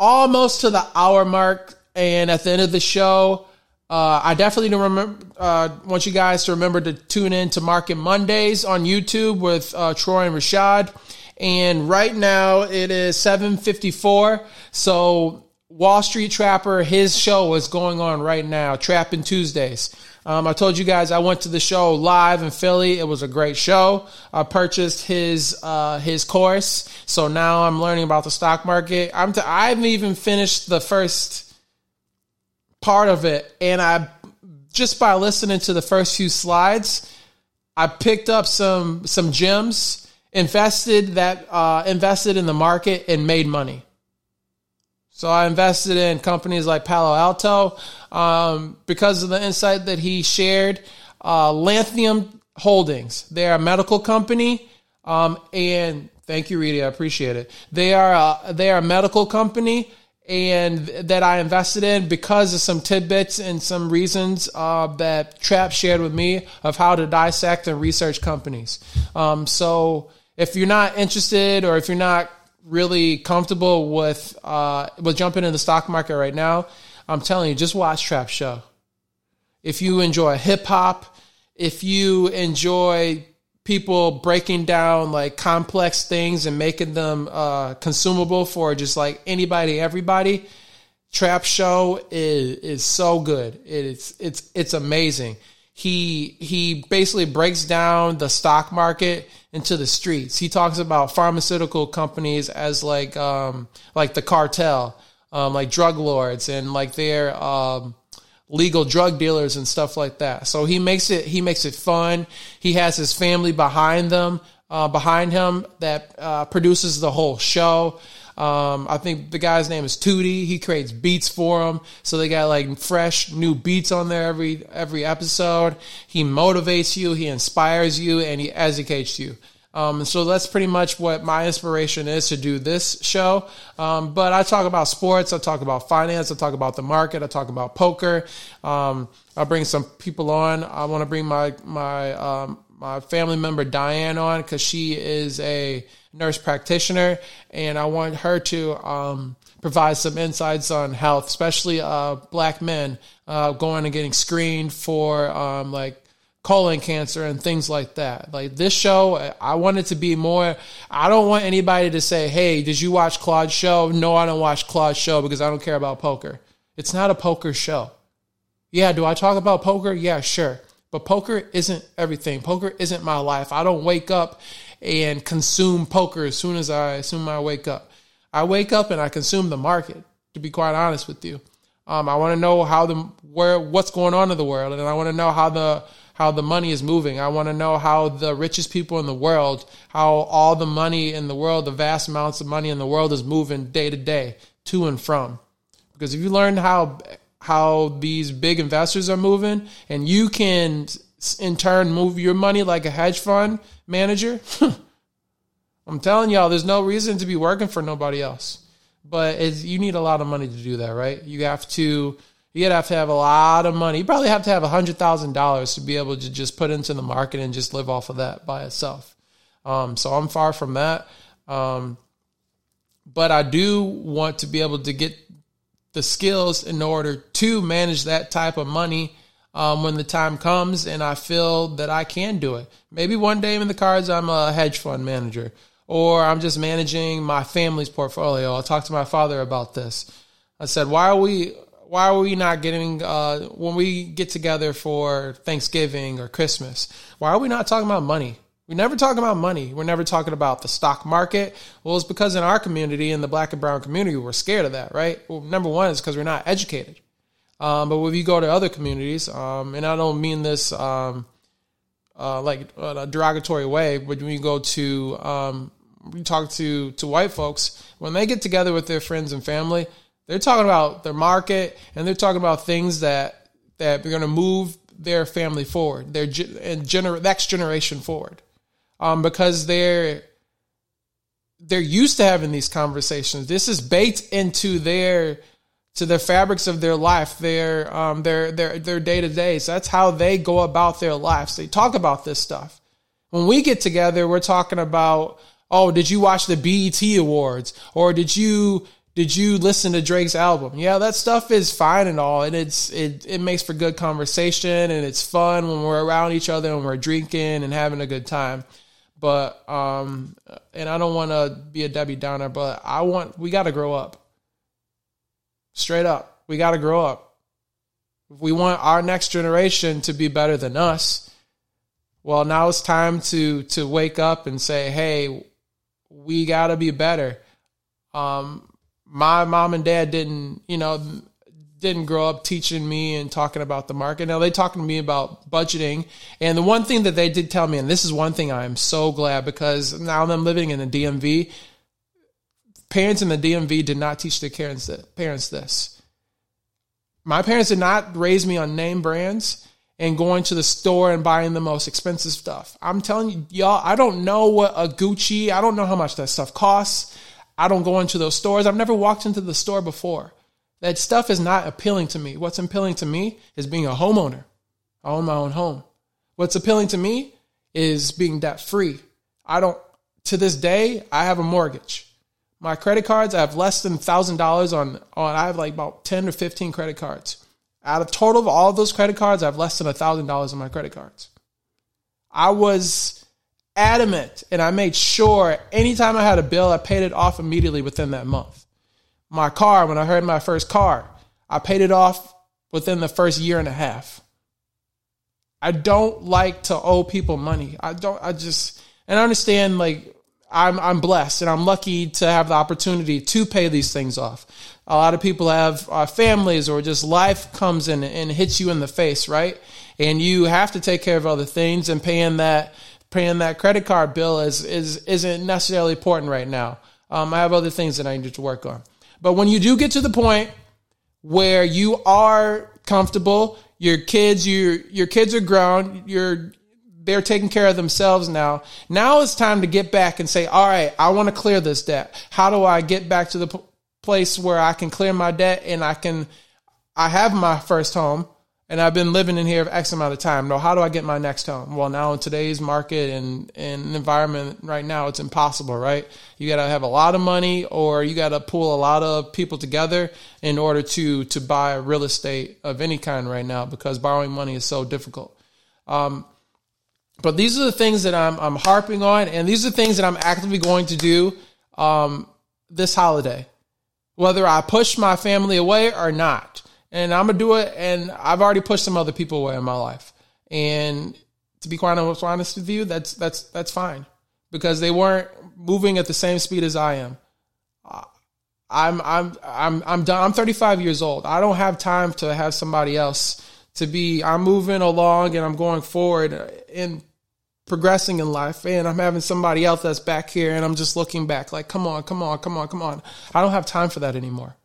almost to the hour mark. And at the end of the show, uh, I definitely remember, uh, want you guys to remember to tune in to Market Mondays on YouTube with uh, Troy and Rashad. And right now it is 7:54. So Wall Street Trapper, his show is going on right now, Trapping Tuesdays. Um, I told you guys I went to the show live in Philly. It was a great show. I purchased his uh, his course, so now I'm learning about the stock market. I'm t- I haven't even finished the first part of it, and I just by listening to the first few slides, I picked up some some gems, invested that uh, invested in the market and made money. So I invested in companies like Palo Alto um, because of the insight that he shared. Uh, Lantheus Holdings, they're a medical company, um, and thank you, Reedy, I appreciate it. They are a, they are a medical company and that I invested in because of some tidbits and some reasons uh, that Trap shared with me of how to dissect and research companies. Um, so if you're not interested or if you're not really comfortable with uh, with jumping in the stock market right now, I'm telling you, just watch Trap Show. If you enjoy hip hop, if you enjoy people breaking down like complex things and making them uh, consumable for just like anybody, everybody. Trap Show is is so good. It's it's it's amazing. He he basically breaks down the stock market into the streets. He talks about pharmaceutical companies as like um like the cartel, um like drug lords and like their um legal drug dealers and stuff like that. So he makes it he makes it fun. He has his family behind them, uh, behind him that uh, produces the whole show. Um, I think the guy's name is Tootie. He creates beats for them, so they got like fresh new beats on there every every episode. He motivates you, he inspires you, and he educates you. Um, so that's pretty much what my inspiration is to do this show. Um, but I talk about sports, I talk about finance, I talk about the market, I talk about poker. Um, I'll bring some people on. I want to bring my my um, my family member Diane on because she is a nurse practitioner, and I want her to um, provide some insights on health, especially uh, black men uh, going and getting screened for um, like colon cancer and things like that. Like this show, I want it to be more. I don't want anybody to say, "Hey, did you watch Claude's show?" No, I don't watch Claude's show because I don't care about poker. It's not a poker show. Yeah, do I talk about poker? Yeah, sure. But poker isn't everything. Poker isn't my life. I don't wake up and consume poker as soon as I as soon as I wake up. I wake up and I consume the market. To be quite honest with you, um, I want to know how the where what's going on in the world, and I want to know how the how the money is moving. I want to know how the richest people in the world, how all the money in the world, the vast amounts of money in the world is moving day to day to and from. Because if you learn how how these big investors are moving and you can in turn move your money like a hedge fund manager, I'm telling y'all there's no reason to be working for nobody else. But you need a lot of money to do that, right? You have to You'd have to have a lot of money. You probably have to have hundred thousand dollars to be able to just put into the market and just live off of that by itself. Um, so I'm far from that. Um, but I do want to be able to get the skills in order to manage that type of money um, when the time comes, and I feel that I can do it. Maybe one day in the cards, I'm a hedge fund manager, or I'm just managing my family's portfolio. I'll talk to my father about this. I said, "Why are we? why are we not getting uh, when we get together for Thanksgiving or Christmas? Why are we not talking about money? We never talk about money. We're never talking about the stock market. Well, it's because in our community, in the black and brown community, we're scared of that, right? Well, number one is because we're not educated. Um, but if you go to other communities, um, and I don't mean this um, uh, like a derogatory way, but when you go to um, you talk to to white folks, when they get together with their friends and family, they're talking about their market and they're talking about things that that are going to move their family forward, their and gener- next generation forward, um, because they're they're used to having these conversations. This is baked into their to the fabrics of their life, their um, their their their day to day. So that's how they go about their lives. They talk about this stuff. When we get together, we're talking about, oh, did you watch the BET Awards, or did you did you listen to Drake's album? Yeah, that stuff is fine and all, and it's it it makes for good conversation and it's fun when we're around each other and we're drinking and having a good time. But um, and I don't want to be a Debbie Downer, but I want we got to grow up. Straight up, we got to grow up. If we want our next generation to be better than us, well, now it's time to to wake up and say, hey, we got to be better. Um, my mom and dad didn't, you know, didn't grow up teaching me and talking about the market. Now they talking to me about budgeting. And the one thing that they did tell me, and this is one thing I'm so glad because now I'm living in the DMV. Parents in the DMV did not teach their parents this. My parents did not raise me on name brands and going to the store and buying the most expensive stuff. I'm telling you, y'all, I don't know what a Gucci, I don't know how much that stuff costs. I don't go into those stores. I've never walked into the store before. That stuff is not appealing to me. What's appealing to me is being a homeowner. I own my own home. What's appealing to me is being debt free. I don't, to this day, I have a mortgage. My credit cards, I have less than $1,000 on, on, I have like about 10 or 15 credit cards. Out of total of all of those credit cards, I have less than $1,000 on my credit cards. I was adamant and I made sure anytime I had a bill, I paid it off immediately within that month my car, when I heard my first car, I paid it off within the first year and a half. I don't like to owe people money. I don't, I just, and I understand like I'm, I'm blessed and I'm lucky to have the opportunity to pay these things off. A lot of people have uh, families or just life comes in and hits you in the face, right? And you have to take care of other things and paying that, paying that credit card bill is, is, isn't necessarily important right now. Um, I have other things that I need to work on. But when you do get to the point where you are comfortable, your kids, your your kids are grown, you're they're taking care of themselves now. Now it's time to get back and say, all right, I want to clear this debt. How do I get back to the p- place where I can clear my debt and I can, I have my first home and I've been living in here X amount of time. No, how do I get my next home? Well, now in today's market and, and environment right now, it's impossible, right? You got to have a lot of money or you got to pull a lot of people together in order to, to buy real estate of any kind right now because borrowing money is so difficult. Um, but these are the things that I'm, I'm harping on and these are the things that I'm actively going to do, um, this holiday, whether I push my family away or not and I'm gonna do it. And I've already pushed some other people away in my life. And to be quite honest with you, that's that's that's fine because they weren't moving at the same speed as I am. I'm I'm I'm I'm done. I'm 35 years old. I don't have time to have somebody else to be. I'm moving along and I'm going forward and progressing in life, and I'm having somebody else that's back here, and I'm just looking back like, come on, come on, come on, come on. I don't have time for that anymore.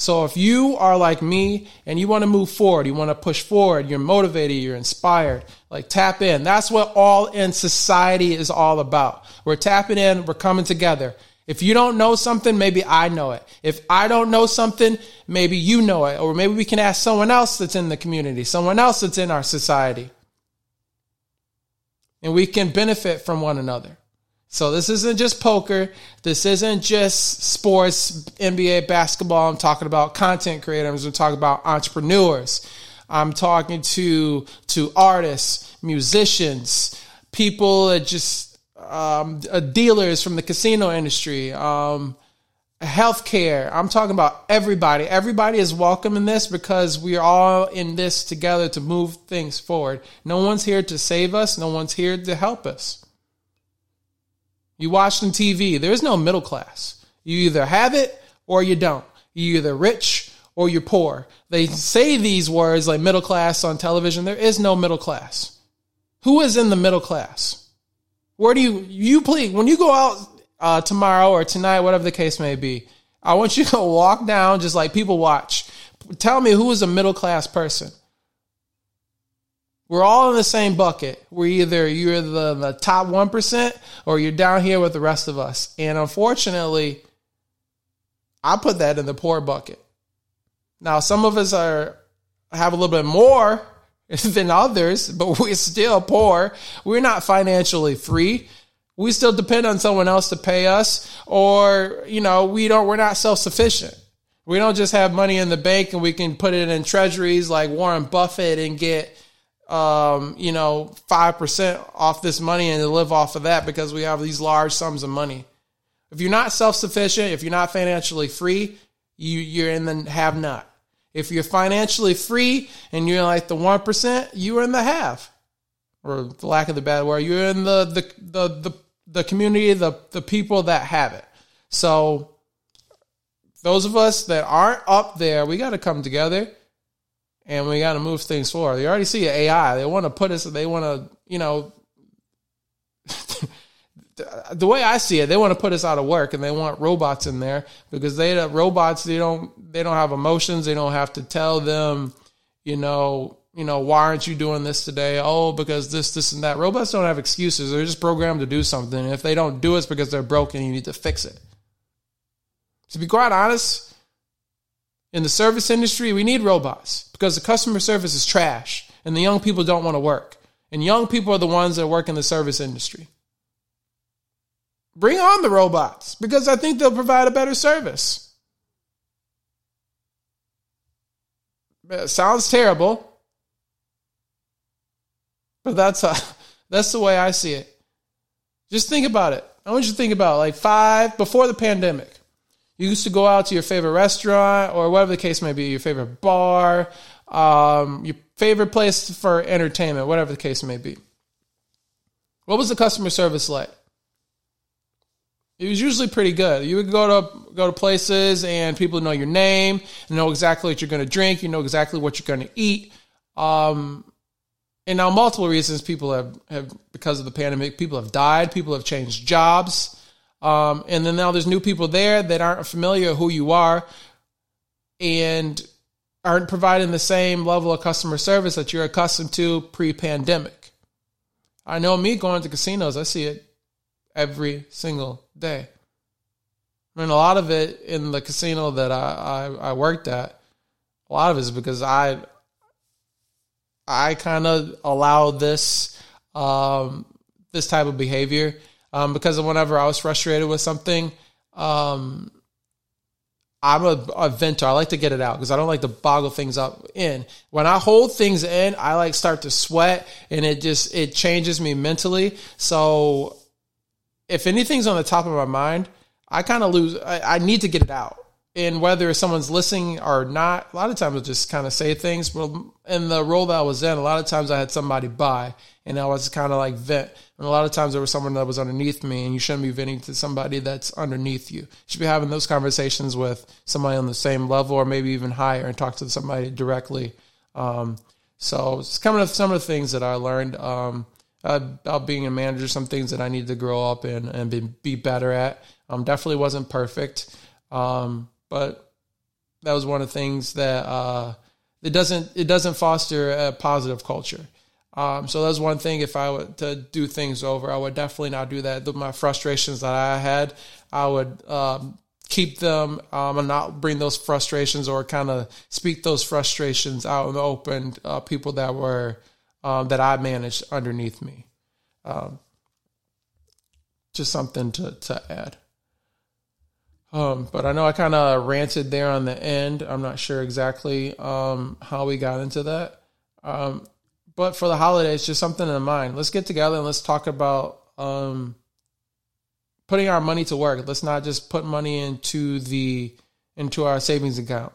So if you are like me and you want to move forward, you want to push forward, you're motivated, you're inspired, like tap in. That's what all in society is all about. We're tapping in, we're coming together. If you don't know something, maybe I know it. If I don't know something, maybe you know it. Or maybe we can ask someone else that's in the community, someone else that's in our society. And we can benefit from one another. So this isn't just poker. This isn't just sports, NBA, basketball. I'm talking about content creators. I'm talking about entrepreneurs. I'm talking to to artists, musicians, people that just um, uh, dealers from the casino industry, um, healthcare. I'm talking about everybody. Everybody is welcome in this because we are all in this together to move things forward. No one's here to save us. No one's here to help us. You watch on TV. There is no middle class. You either have it or you don't. You're either rich or you're poor. They say these words like middle class on television. There is no middle class. Who is in the middle class? Where do you, you please, when you go out uh, tomorrow or tonight, whatever the case may be, I want you to walk down just like people watch. Tell me who is a middle class person. We're all in the same bucket. We're either you're the, the top 1% or you're down here with the rest of us. And unfortunately, I put that in the poor bucket. Now, some of us are have a little bit more than others, but we're still poor. We're not financially free. We still depend on someone else to pay us or, you know, we don't we're not self-sufficient. We don't just have money in the bank and we can put it in treasuries like Warren Buffett and get um, you know, 5% off this money and live off of that because we have these large sums of money. If you're not self sufficient, if you're not financially free, you, you're in the have not. If you're financially free and you're like the 1%, you're in the have. Or the lack of the bad word, you're in the, the, the, the, the community, the, the people that have it. So those of us that aren't up there, we got to come together and we got to move things forward. They already see AI. They want to put us, they want to, you know, the way I see it, they want to put us out of work and they want robots in there because they robots they don't they don't have emotions. They don't have to tell them, you know, you know, why aren't you doing this today? Oh, because this, this, and that. Robots don't have excuses. They're just programmed to do something. And if they don't do it, it's because they're broken. You need to fix it. To be quite honest, in the service industry, we need robots because the customer service is trash and the young people don't want to work. And young people are the ones that work in the service industry. Bring on the robots because I think they'll provide a better service. It sounds terrible, but that's uh, a, that's the way I see it. Just think about it. I want you to think about it. like five before the pandemic. You used to go out to your favorite restaurant or whatever the case may be, your favorite bar, um, your favorite place for entertainment, whatever the case may be. What was the customer service like? It was usually pretty good. You would go to go to places and people know your name know exactly what you're going to drink. You know exactly what you're going to eat. Um, and now, multiple reasons people have, have because of the pandemic, people have died. People have changed jobs. Um, and then now there's new people there that aren't familiar who you are and aren't providing the same level of customer service that you're accustomed to pre-pandemic. I know me going to casinos, I see it every single day. I mean, a lot of it in the casino that I, I, I worked at, a lot of it is because I I kind of allow this um, this type of behavior um, because whenever I was frustrated with something, um, I'm a, a, venter. I like to get it out because I don't like to boggle things up in. When I hold things in, I like start to sweat and it just it changes me mentally. So if anything's on the top of my mind, I kind of lose. I, I, need to get it out. And whether someone's listening or not, a lot of times I just kind of say things. But in the role that I was in, a lot of times I had somebody by, and I was kind of like vent. And a lot of times there was someone that was underneath me, and you shouldn't be venting to somebody that's underneath you. You should be having those conversations with somebody on the same level or maybe even higher and talk to somebody directly. Um, so it's coming of some of the things that I learned um, about being a manager, some things that I need to grow up in and be, be better at. Um, definitely wasn't perfect, um, but that was one of the things that uh, it doesn't it doesn't foster a positive culture. Um, so that's one thing. If I were to do things over, I would definitely not do that. My frustrations that I had, I would um, keep them um, and not bring those frustrations or kind of speak those frustrations out in the open. Uh, people that were um, that I managed underneath me. Um, just something to to add. Um, but I know I kind of ranted there on the end. I'm not sure exactly um, how we got into that. Um, but for the holidays, just something in mind. Let's get together and let's talk about um, putting our money to work. Let's not just put money into the into our savings account.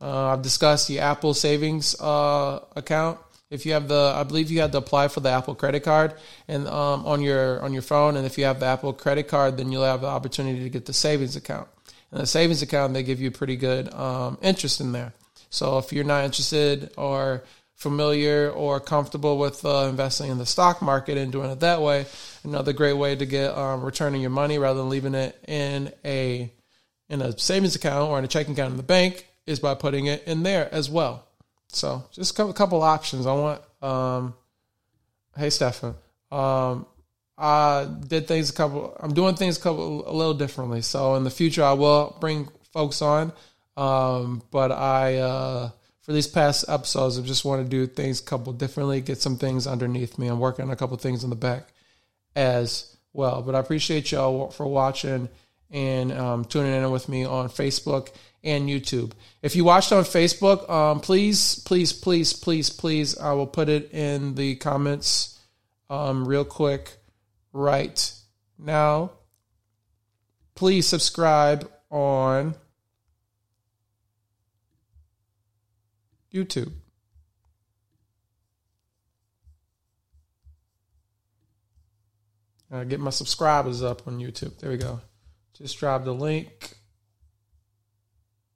Uh, I've discussed the Apple savings uh, account. If you have the, I believe you had to apply for the Apple credit card and um, on your on your phone, and if you have the Apple credit card, then you'll have the opportunity to get the savings account. And the savings account, they give you pretty good um, interest in there. So if you're not interested or familiar or comfortable with uh, investing in the stock market and doing it that way, another great way to get um, returning your money rather than leaving it in a in a savings account or in a checking account in the bank is by putting it in there as well. So just a couple options. I want. Um, hey, Stefan. Um, I did things a couple. I'm doing things a couple a little differently. So in the future, I will bring folks on. Um, but I. Uh, for these past episodes, I just want to do things a couple differently, get some things underneath me. I'm working on a couple things in the back as well. But I appreciate y'all for watching and um, tuning in with me on Facebook and YouTube. If you watched on Facebook, um, please, please, please, please, please, I will put it in the comments um, real quick right now. Please subscribe on YouTube. Uh, get my subscribers up on YouTube. There we go. Just drop the link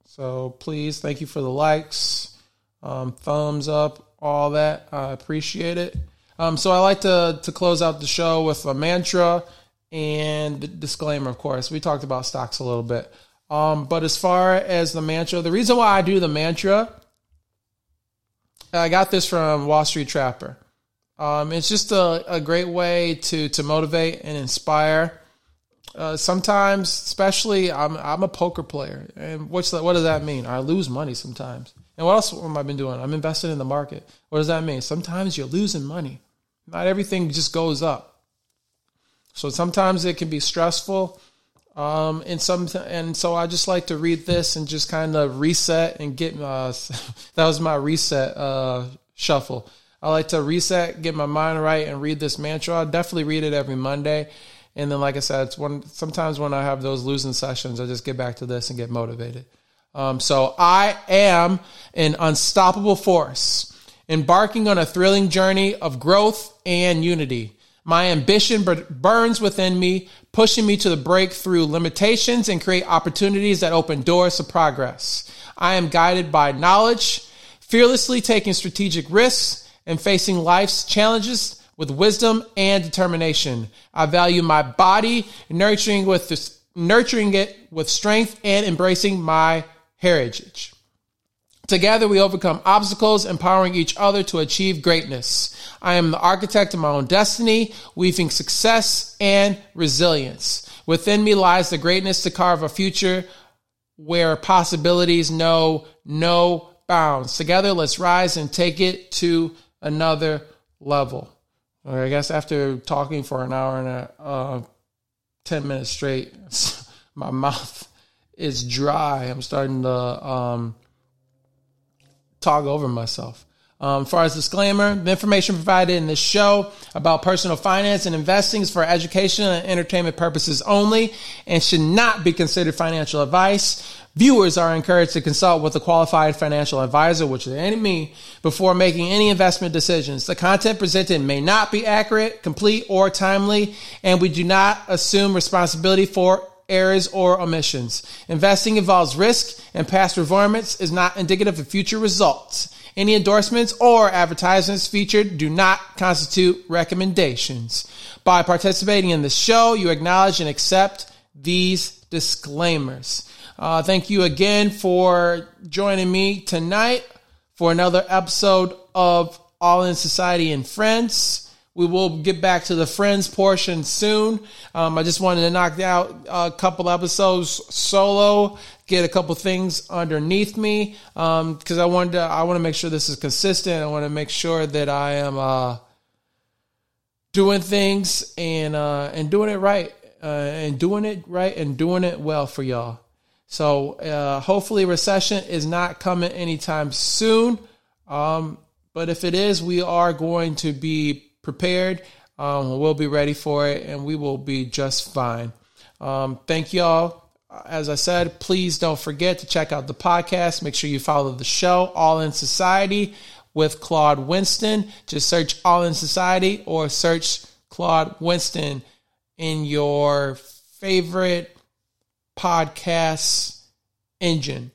So please, thank you for the likes, um, thumbs up, all that. I appreciate it. Um, so I like to to close out the show with a mantra and the disclaimer. Of course, we talked about stocks a little bit, um, but as far as the mantra, the reason why I do the mantra, I got this from Wall Street Trapper. Um, it's just a, a great way to to motivate and inspire. Uh, sometimes, especially, I'm I'm a poker player, and what's what does that mean? I lose money sometimes. And what else have I been doing? I'm invested in the market. What does that mean? Sometimes you're losing money. Not everything just goes up. So sometimes it can be stressful. Um, and some, and so I just like to read this and just kind of reset and get. Uh, that was my reset uh, shuffle. I like to reset, get my mind right, and read this mantra. I definitely read it every Monday. And then, like I said, it's one. Sometimes when I have those losing sessions, I just get back to this and get motivated. Um, so I am an unstoppable force, embarking on a thrilling journey of growth and unity. My ambition burns within me, pushing me to break through limitations and create opportunities that open doors to progress. I am guided by knowledge, fearlessly taking strategic risks and facing life's challenges with wisdom and determination. I value my body, nurturing with this, nurturing it with strength and embracing my heritage. Together we overcome obstacles, empowering each other to achieve greatness. I am the architect of my own destiny, weaving success and resilience. Within me lies the greatness to carve a future where possibilities know no bounds. Together, let's rise and take it to another level. Or I guess after talking for an hour and a, uh, 10 minutes straight, my mouth is dry. I'm starting to um, talk over myself. Um, as far as disclaimer, the information provided in this show about personal finance and investing is for education and entertainment purposes only and should not be considered financial advice. Viewers are encouraged to consult with a qualified financial advisor, which is any me, before making any investment decisions. The content presented may not be accurate, complete, or timely, and we do not assume responsibility for errors, or omissions. Investing involves risk, and past performance is not indicative of future results. Any endorsements or advertisements featured do not constitute recommendations. By participating in the show, you acknowledge and accept these disclaimers. Uh, thank you again for joining me tonight for another episode of All in Society and Friends. We will get back to the friends portion soon. Um, I just wanted to knock out a couple episodes solo, get a couple things underneath me because um, I wanted to. I want to make sure this is consistent. I want to make sure that I am uh, doing things and uh, and doing it right uh, and doing it right and doing it well for y'all. So uh, hopefully, recession is not coming anytime soon. Um, but if it is, we are going to be prepared. Um, we'll be ready for it and we will be just fine. Um, thank y'all. As I said, please don't forget to check out the podcast. Make sure you follow the show, All in Society with Claude Winston. Just search All in Society or search Claude Winston in your favorite podcast engine.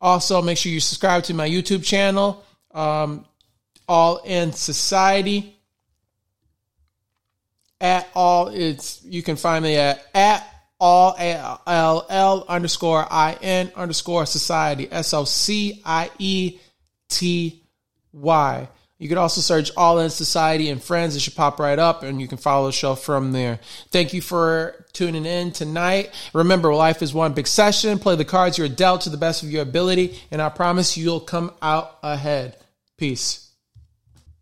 Also, make sure you subscribe to my YouTube channel, um, All in Society at all. It's you can find me at at all l l underscore i n underscore society s o c i e t y. You could also search All In Society and Friends. It should pop right up and you can follow the show from there. Thank you for tuning in tonight. Remember, life is one big session. Play the cards you're dealt to the best of your ability, and I promise you'll come out ahead. Peace.